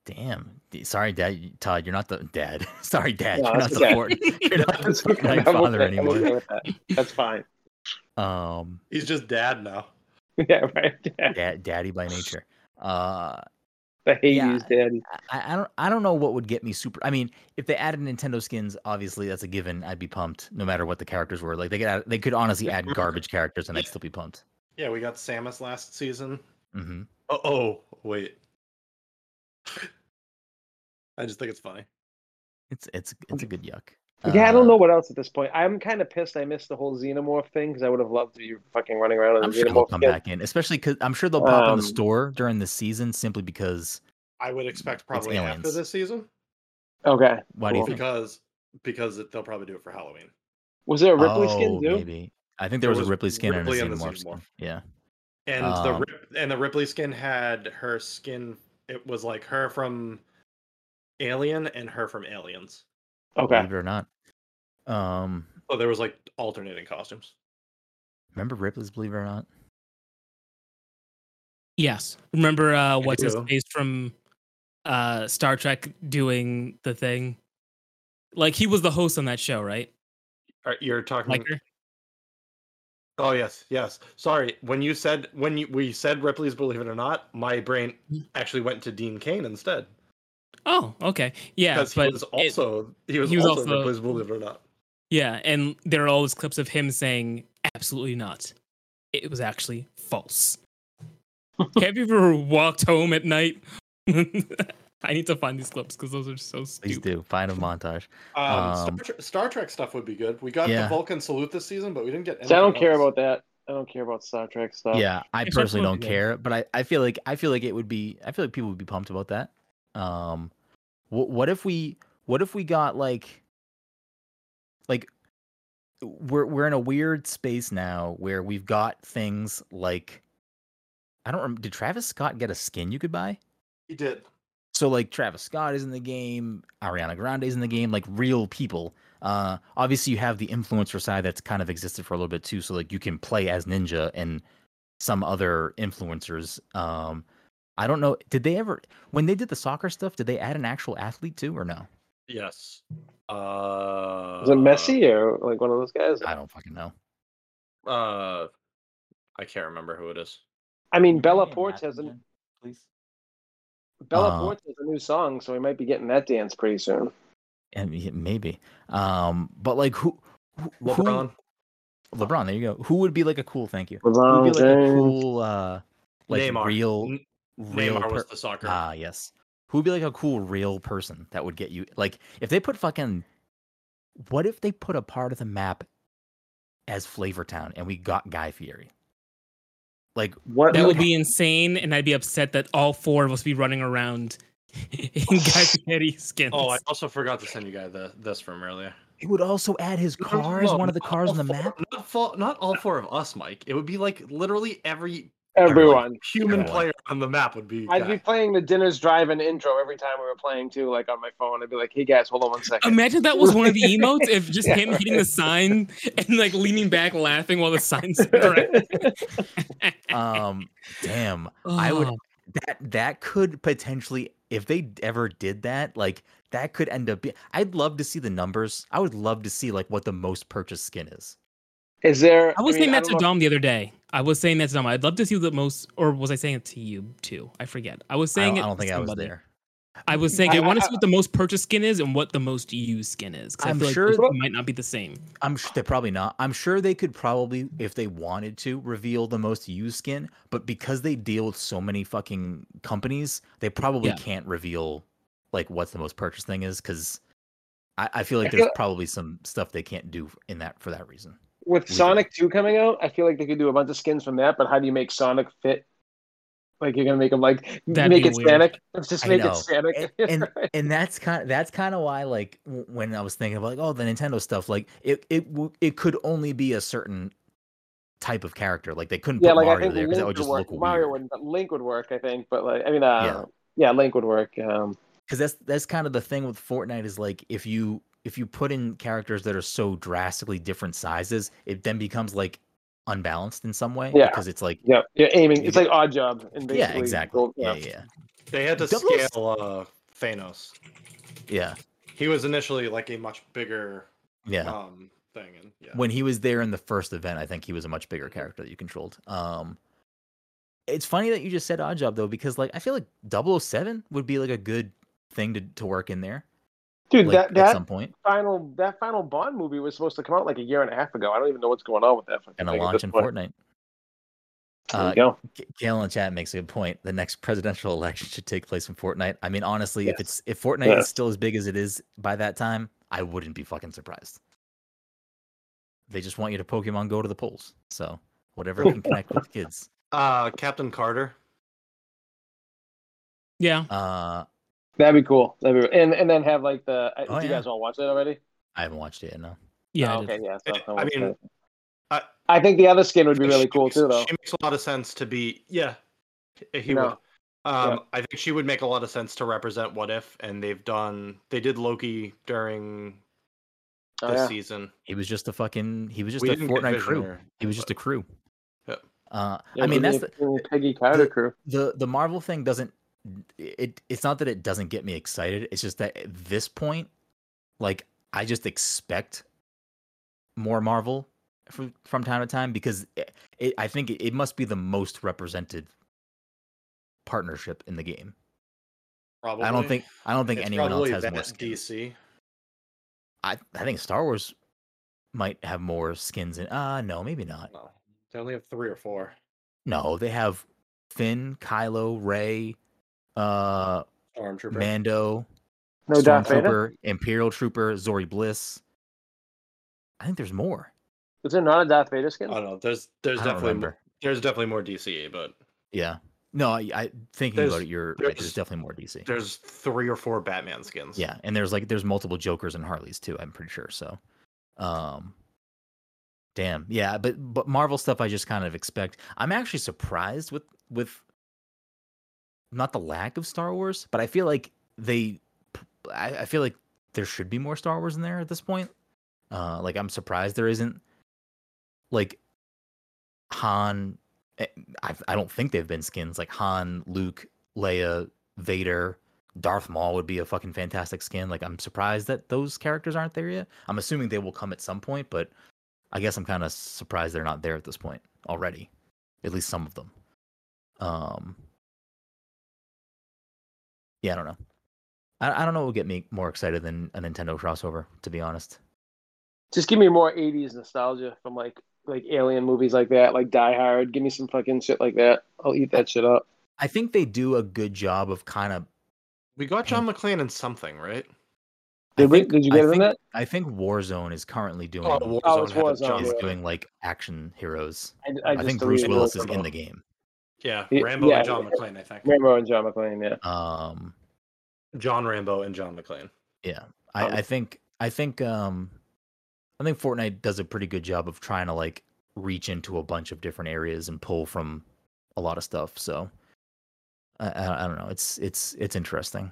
Damn. Sorry, Dad. Todd, you're not the dad. Sorry, Dad. No, you're not that's the. Fort- You're not the That's okay. Fortnite father okay. I'm okay anymore. that. That's fine. Um, He's just dad now. Yeah, right. Yeah. dad, daddy by nature. Uh, The Hades Yeah. daddy. I, I don't I don't know what would get me super. I mean, if they added Nintendo skins, obviously that's a given. I'd be pumped no matter what the characters were. Like they could add, they could honestly add garbage characters and I'd still be pumped. Yeah, we got Samus last season. hmm Oh, oh wait. I just think it's funny. It's it's it's a good yuck. Yeah, I don't Uh, know what else at this point. I'm kind of pissed I missed the whole xenomorph thing because I would have loved to be fucking running around in I'm a sure they'll come skin. back in, especially because I'm sure they'll pop on the Um, store during the season simply because. I would expect probably after this season Okay. Why do you think? because because it, they'll probably do it for Halloween. Was there a Ripley oh, skin too? maybe. I think there There was, was a Ripley skin Ripley and and a the Xenomorph skin. Yeah. And Um, the and the Ripley skin had her skin. It was like her from Alien and her from Aliens. Okay. Believe it or not. Um, So there was like alternating costumes. remember Ripley's Believe It or Not? Yes. Remember uh what's his face from uh Star Trek doing the thing? Like he was the host on that show, right? Are- You're talking. Like? Oh yes, yes. Sorry, when you said when you we said Ripley's Believe It or Not, my brain Mm. actually went to Dean Cain instead Oh, okay. Yeah, because but he was it- also he was he was also, also- Ripley's Believe It or Not. yeah, and there are all those clips of him saying absolutely not. It was actually false. Have you ever walked home at night? I need to find these clips because those are so Please stupid. do. Find a montage. Um, Um, Star, Tre- Star Trek stuff would be good. We got Yeah. the Vulcan salute this season, but we didn't get. See, I don't anything care about that. I don't care about Star Trek stuff. yeah, I It's personally don't care, but I, I feel like I feel like it would be I feel like people would be pumped about that. Um, what what if we what if we got like like we're we're in a weird space now where we've got things like I don't remember. Did Travis Scott get a skin you could buy? He did. So like Travis Scott is in the game, Ariana Grande is in the game, like real people. Uh, obviously you have the influencer side that's kind of existed for a little bit too. So like you can play as Ninja and some other influencers. Um, I don't know. Did they ever when they did the soccer stuff? Did they add an actual athlete too or no? Yes. Uh, Is it Messi or like one of those guys? I don't fucking know. Uh, I can't remember who it is. I mean, Bella Poarch has a please. Bella Uh, Poarch has a new song, so we might be getting that dance pretty soon. And maybe. Um, but like who? who who- LeBron. LeBron. There you go. Who would be like a cool? Thank you. LeBron Who would be like a cool, uh, like Neymar. real, N- real Neymar was the soccer. Ah, yes. Who would be like a cool real person that would get you like if they put fucking what if they put a part of the map as Flavortown and we got Guy Fieri? Like What? That would be insane, and I'd be upset that all four of us be running around in Guy Fieri skins. oh, I also forgot to send you guys the, this from earlier. it would also add his cars, No, one of the cars on the four- map. Not, fo- not all four of us, Mike. It would be like literally every everyone. human Everyone. player on the map would be. I'd Guy. be playing the dinner's drive-in intro every time we were playing too, like on my phone. I'd be like, "Hey guys, hold on one second. Imagine that was one of the emotes if just Yeah, him hitting the sign and like leaning back laughing while the sign's Um damn. I would Oh, that that could potentially if they ever did that like that could end up being i'd love to see the numbers i would love to see like what the most purchased skin is Is there? I was mean, saying that don't to Dom the other day. I was saying that to Dom. I'd love to see the most, or was I saying it to you too? I forget. I was I saying don't, it. I don't to think i was there I was saying I, I- want to see what the most purchased skin is and what the most used skin is. 'cause I I'm feel like sure- those two might not be the same. i'm sure they're probably not i'm sure they could probably if they wanted to reveal the most used skin but because they deal with so many fucking companies they probably Yeah. can't reveal like what's the most purchased thing is because I, I feel like there's probably some stuff they can't do in that for that reason with We Sonic Two coming out, I feel like they could do a bunch of skins from that. But how do you make Sonic fit? Like you're gonna make him like That'd make it weird. Sonic. Let's just make it Sonic. and and, and that's kind of that's kind of why like when I was thinking about like oh the Nintendo stuff like it it it could only be a certain type of character like they couldn't yeah, put like I Mario there because Link that would would just work. look Mario weird would, but Link would work, I think. But like, I mean, uh, Yeah. yeah, Link would work. Um, because that's that's kind of the thing with Fortnite is like if you if you put in characters that are so drastically different sizes it then becomes like unbalanced in some way Yeah. because it's like yeah, you're aiming. It's like Oddjob. And yeah exactly gold- yeah yeah They had to Double scale uh, Thanos. Yeah, He was initially like a much bigger yeah. um thing, and yeah. when he was there in the first event, I think he was a much bigger character that you controlled. Um, it's funny that you just said Oddjob though, because like I feel like 007 would be like a good thing to, to work in there, Dude, like that at that some point, final that final Bond movie was supposed to come out like a year and a half ago. I don't even know what's going on with that. fucking and a launch in point. Fortnite. There Uh, you go. G- in chat makes a good point. The next presidential election should take place in Fortnite. I mean, honestly, if it's if Fortnite Yes. is still as big as it is by that time, I wouldn't be fucking surprised. They just want you to Pokemon go to the polls, so whatever can connect with kids. uh, Captain Carter. Yeah. Uh, That'd be cool. That'd be and and then have like the. Oh, do you yeah. guys all watch that already? I haven't watched it yet. No. Yeah. Oh, I okay. Yeah. So I- I'll I watch mean. I- I think the other skin would be really cool makes- too, though. She makes a lot of sense to be. Yeah, he he No. would. Um, I think she would make a lot of sense to represent What If, and they've done. They did Loki during Oh, this yeah. season. He was just a fucking. He was just we a Fortnite crew. Visionary, He was just a crew. Yep. Uh, Yeah, I mean, that's the, give Peggy Carter the- crew. the the Marvel thing doesn't. It it's not that it doesn't get me excited. It's just that at this point, like I just expect more Marvel from from time to time because it, it, I think it, it must be the most represented partnership in the game. Probably. I don't think I don't think It's anyone else has more skins. DC. I I think Star Wars might have more skins in. Uh no, maybe not. No, they only have three or four. No, they have Finn, Kylo, Rey, uh, Stormtrooper. Mando, No Darth Vader. Stormtrooper, Imperial Trooper, Zori Bliss. I think there's more. Is there not a Darth Vader skin? I don't know. There's there's don't definitely remember. there's definitely more DCA, but Yeah. No, I, I thinking about it, you're right. There's there's- definitely more DC. there's three or four Batman skins. Yeah, and there's like there's multiple Jokers and Harleys too. I'm pretty sure. So, um, damn, yeah. But but Marvel stuff, I just kind of expect. I'm actually surprised with with not the lack of Star Wars, but I feel like they, I, I feel like there should be more Star Wars in there at this point. Uh, like I'm surprised there isn't like Han. eh, I I don't think they've been skins like Han, Luke, Leia, Vader, Darth Maul would be a fucking fantastic skin. Like I'm surprised that those characters aren't there yet. I'm assuming they will come at some point, but I guess I'm kind of surprised they're not there at this point already. At least some of them. Um Yeah, I don't know. I, I don't know what would get me more excited than a Nintendo crossover, to be honest. Just give me more '80s nostalgia from like like alien movies like that, like Die Hard. Give me some fucking shit like that. I'll eat that shit up. I think they do a good job of kind of We got John McClane in something, right? I Did we? think- Did you get it in think- that? I think Warzone is currently doing Oh, Oh, Warzone it's had Warzone, is yeah. doing like action heroes. I, I, just think Bruce Willis is in the game. Yeah, Yeah, Rambo yeah. and John McClane, I think. Rambo and John McClane. Yeah. Um John Rambo and John McClane. Yeah, I, Um, I think I think um, I think Fortnite does a pretty good job of trying to like reach into a bunch of different areas and pull from a lot of stuff. So I, I, I don't know. It's it's it's interesting.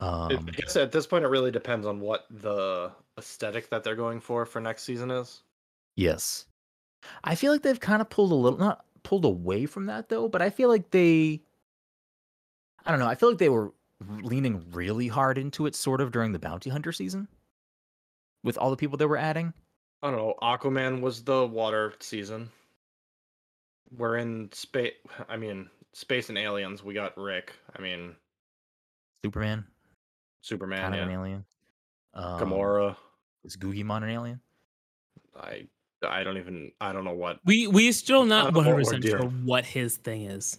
Um, I guess at this point, it really depends on what the aesthetic that they're going for for next season is. yes, I feel like they've kind of pulled a little not pulled away from that though, but I feel like they. I don't know. I feel like they were leaning really hard into it, sort of during the bounty hunter season, with all the people they were adding. I don't know. Aquaman was the water season. We're in space. I mean, space and aliens. We got Rick. I mean, Superman, Superman. kind of yeah. an alien. Um, Gamora. Is Guggimon an alien? I I don't even. I don't know what. We we still not don't know one what hundred percent sure what his thing is.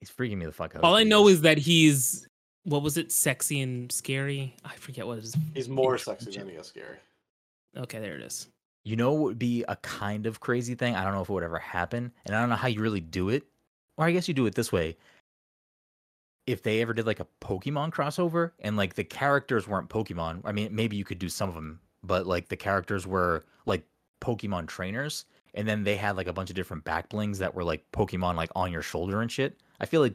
He's freaking me the fuck out. All I know is that he's what was it, sexy and scary? I forget what it is. He's more Intro- sexy than he is scary. Okay, there it is. you know what would be a kind of crazy thing. I don't know if it would ever happen, and I don't know how you really do it. Or I guess you do it this way. If they ever did like a Pokemon crossover and like the characters weren't Pokemon, I mean, maybe you could do some of them, but like the characters were like Pokemon trainers, and then they had like a bunch of different back blings that were like Pokemon like on your shoulder and shit. I feel like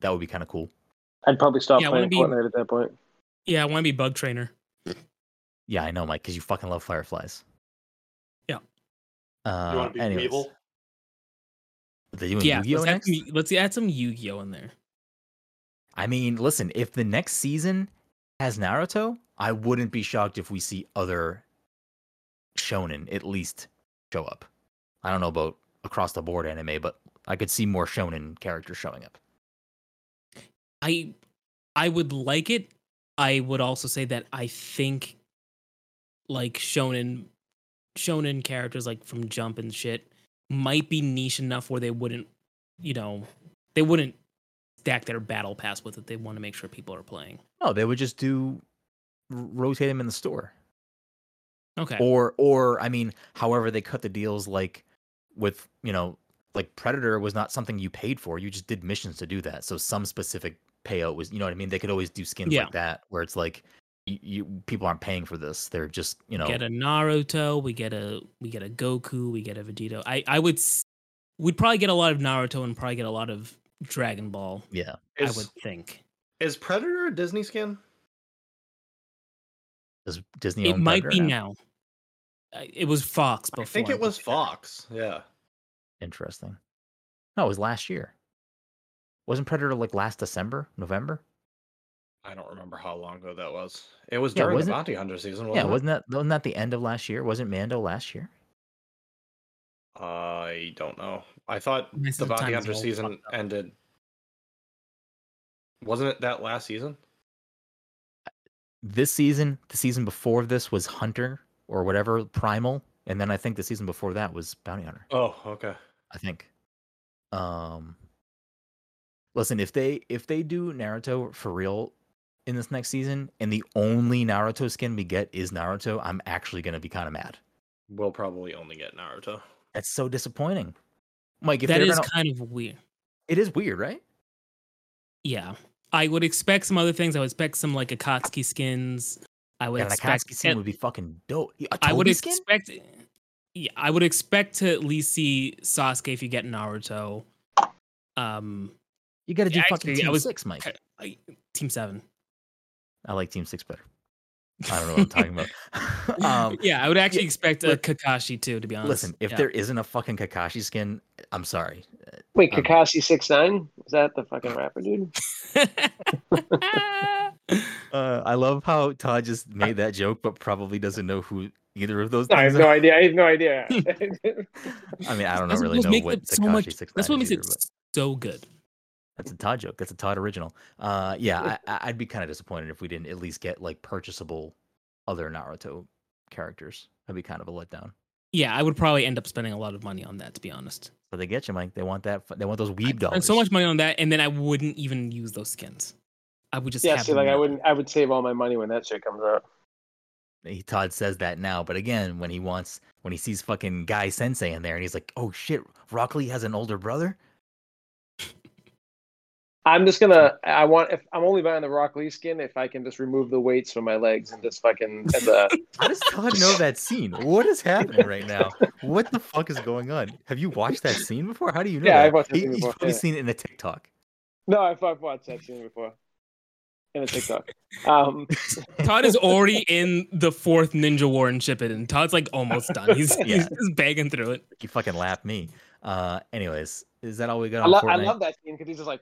that would be kind of cool. I'd probably stop Yeah, I wanna playing be- Fortnite at that point. Yeah, I want to be bug trainer. Yeah, I know, Mike, because you fucking love fireflies. Yeah. Uh, you want to be anyways. evil? They doing Yeah, Yu-Gi-Oh let's add, next? some, let's add some Yu-Gi-Oh in there. I mean, listen, if the next season has Naruto, I wouldn't be shocked if we see other shonen at least show up. I don't know about across the board anime, but I could see more shonen characters showing up. I I would like it. I would also say that I think like shonen shonen characters like from Jump and shit might be niche enough where they wouldn't, you know, they wouldn't stack their battle pass with it. They want to make sure people are playing. No, they would just do rotate them in the store. Okay. Or or I mean, however they cut the deals like with, you know, like Predator was not something you paid for. You just did missions to do that. So some specific payout was, you know what I mean? They could always do skins Yeah. like that where it's like you, you people aren't paying for this. They're just, you know, get a Naruto, we get a we get a Goku, we get a Vegito. I I would we'd probably get a lot of Naruto and probably get a lot of Dragon Ball. yeah. Is, I would think is Predator a Disney skin? Does Disney it might Predator be now? now. Uh, It was Fox before. I think it was. Fox. Yeah. Interesting. No, it was last year. Wasn't Predator like last December, November? I don't remember how long ago that was. It was Yeah, during the Bounty Hunter season, yeah, wasn't it? wasn't that wasn't that the end of last year? Wasn't Mando last year? I don't know. I thought My the Bounty Hunter season ended. Wasn't it that last season? This season, the season before this was Hunter or whatever Primal, and then I think the season before that was Bounty Hunter. Oh, okay. I think. Um, listen, if they if they do Naruto for real in this next season, and the only Naruto skin we get is Naruto, I'm actually gonna be kind of mad. We'll probably only get Naruto. That's so disappointing. Mike, if That gonna, kind of weird. it is weird, right? Yeah. I would expect some other things. I would expect some like Akatsuki skins. I would Yeah, expect Akatsuki skin at- would be fucking dope. I would skin? expect Yeah, I would expect to at least see Sasuke if you get Naruto. Um You got to do Yeah, fucking actually, Team was- Six, Mike. I, Team 7. I like Team Six better. I don't know what I'm talking about. um, yeah, I would actually expect a Kakashi too to be honest. listen, if Yeah. there isn't a fucking Kakashi skin, I'm sorry. Wait, Um, Kakashi six nine? Is that the fucking rapper dude? Uh, I love how Todd just made that joke, but probably doesn't know who either of those I have things no are. idea. I have no idea. I mean, I don't That's really know what it so Takashi much. That's what makes is it but so good. That's a Todd joke. That's a Todd original. Uh, yeah, I, I- I'd be kind of disappointed if we didn't at least get like purchasable other Naruto characters. That'd be kind of a letdown. Yeah, I would probably end up spending a lot of money on that to be honest. So they get you, Mike. They want that. They want those weeb dolls. And so much money on that, and then I wouldn't even use those skins. I would just yeah, have see, them like I wouldn't. I would save all my money when that shit comes out. he, Todd says that now, but again, when he wants, when he sees fucking Guy Sensei in there, and he's like, "Oh shit, Rock Lee has an older brother." I'm just gonna. I want. If I'm only buying the Rock Lee skin, if I can just remove the weights from my legs and just fucking as a. How does Todd know that scene? What is happening right now? What the fuck is going on? Have you watched that scene before? How do you know? Yeah, that? I've watched that He- scene He's before, probably yeah. seen it in a TikTok. no, I've, I've watched that scene before. In a TikTok. Um, Todd is already in the fourth Ninja War in and Todd's like almost done. He's, Yeah. he's just begging through it. He fucking laughed me. Uh, anyways, is that all we got I, on lo- I love that scene because he's just like.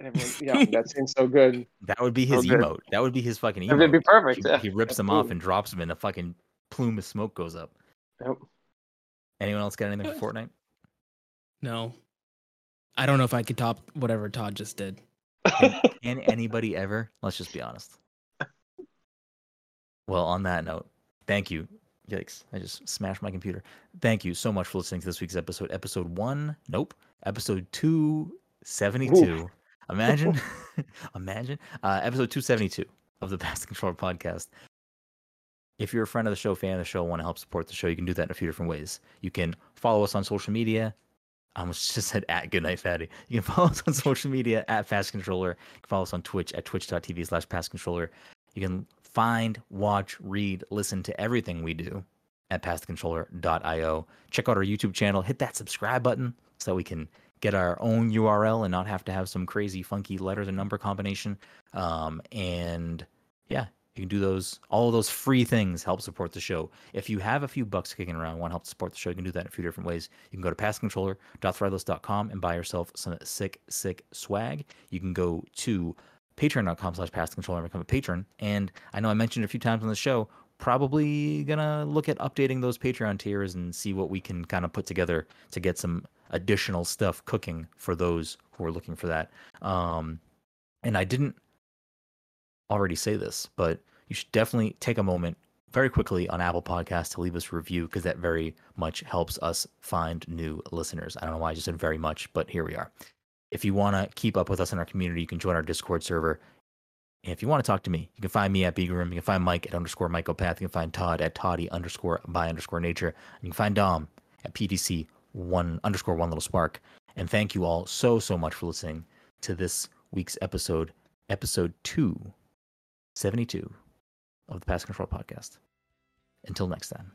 And everyone, yeah, that scene's so good. That would be his Okay. emote. That would be his fucking emote. It'd be perfect. He, yeah. he rips them off and drops them, and a fucking plume of smoke goes up. Yep. Anyone else got anything for Fortnite? No. I don't know if I could top whatever Todd just did. Can anybody ever? Let's just be honest. Well, on that note, thank you. Yikes, I just smashed my computer. Thank you so much for listening to this week's episode. Episode one, nope. Episode 272. Imagine, imagine. Uh, episode 272 of the Pass the Controller podcast. If you're a friend of the show, fan of the show, want to help support the show, you can do that in a few different ways. You can follow us on social media. I almost just said at Goodnight Fatty. You can follow us on social media at Pass Controller. You can follow us on Twitch at twitch.tv slash Pass Controller. You can find, watch, read, listen to everything we do at passthecontroller.io. Check out our YouTube channel. Hit that subscribe button so that we can get our own URL and not have to have some crazy funky letters and number combination. Um, and yeah, You can do those. All those free things help support the show. If you have a few bucks kicking around, want to help support the show, you can do that in a few different ways. You can go to passcontroller.threadless.com and buy yourself some sick, sick swag. You can go to patreon.com slash passcontroller and become a patron. And I know I mentioned a few times on the show, probably gonna look at updating those Patreon tiers and see what we can kind of put together to get some additional stuff cooking for those who are looking for that. Um, and I didn't already say this, but you should definitely take a moment very quickly on Apple Podcasts to leave us a review because that very much helps us find new listeners. I don't know why I just said very much, but here we are. If you want to keep up with us in our community, you can join our Discord server. And if you want to talk to me, you can find me at Room. You can find Mike at underscore Michael-Path. You can find Todd at Toddy underscore by underscore nature. And you can find Dom at PDC one underscore one little spark. And thank you all so, so much for listening to this week's episode, episode 272 of the Pass Control Podcast. Until next time.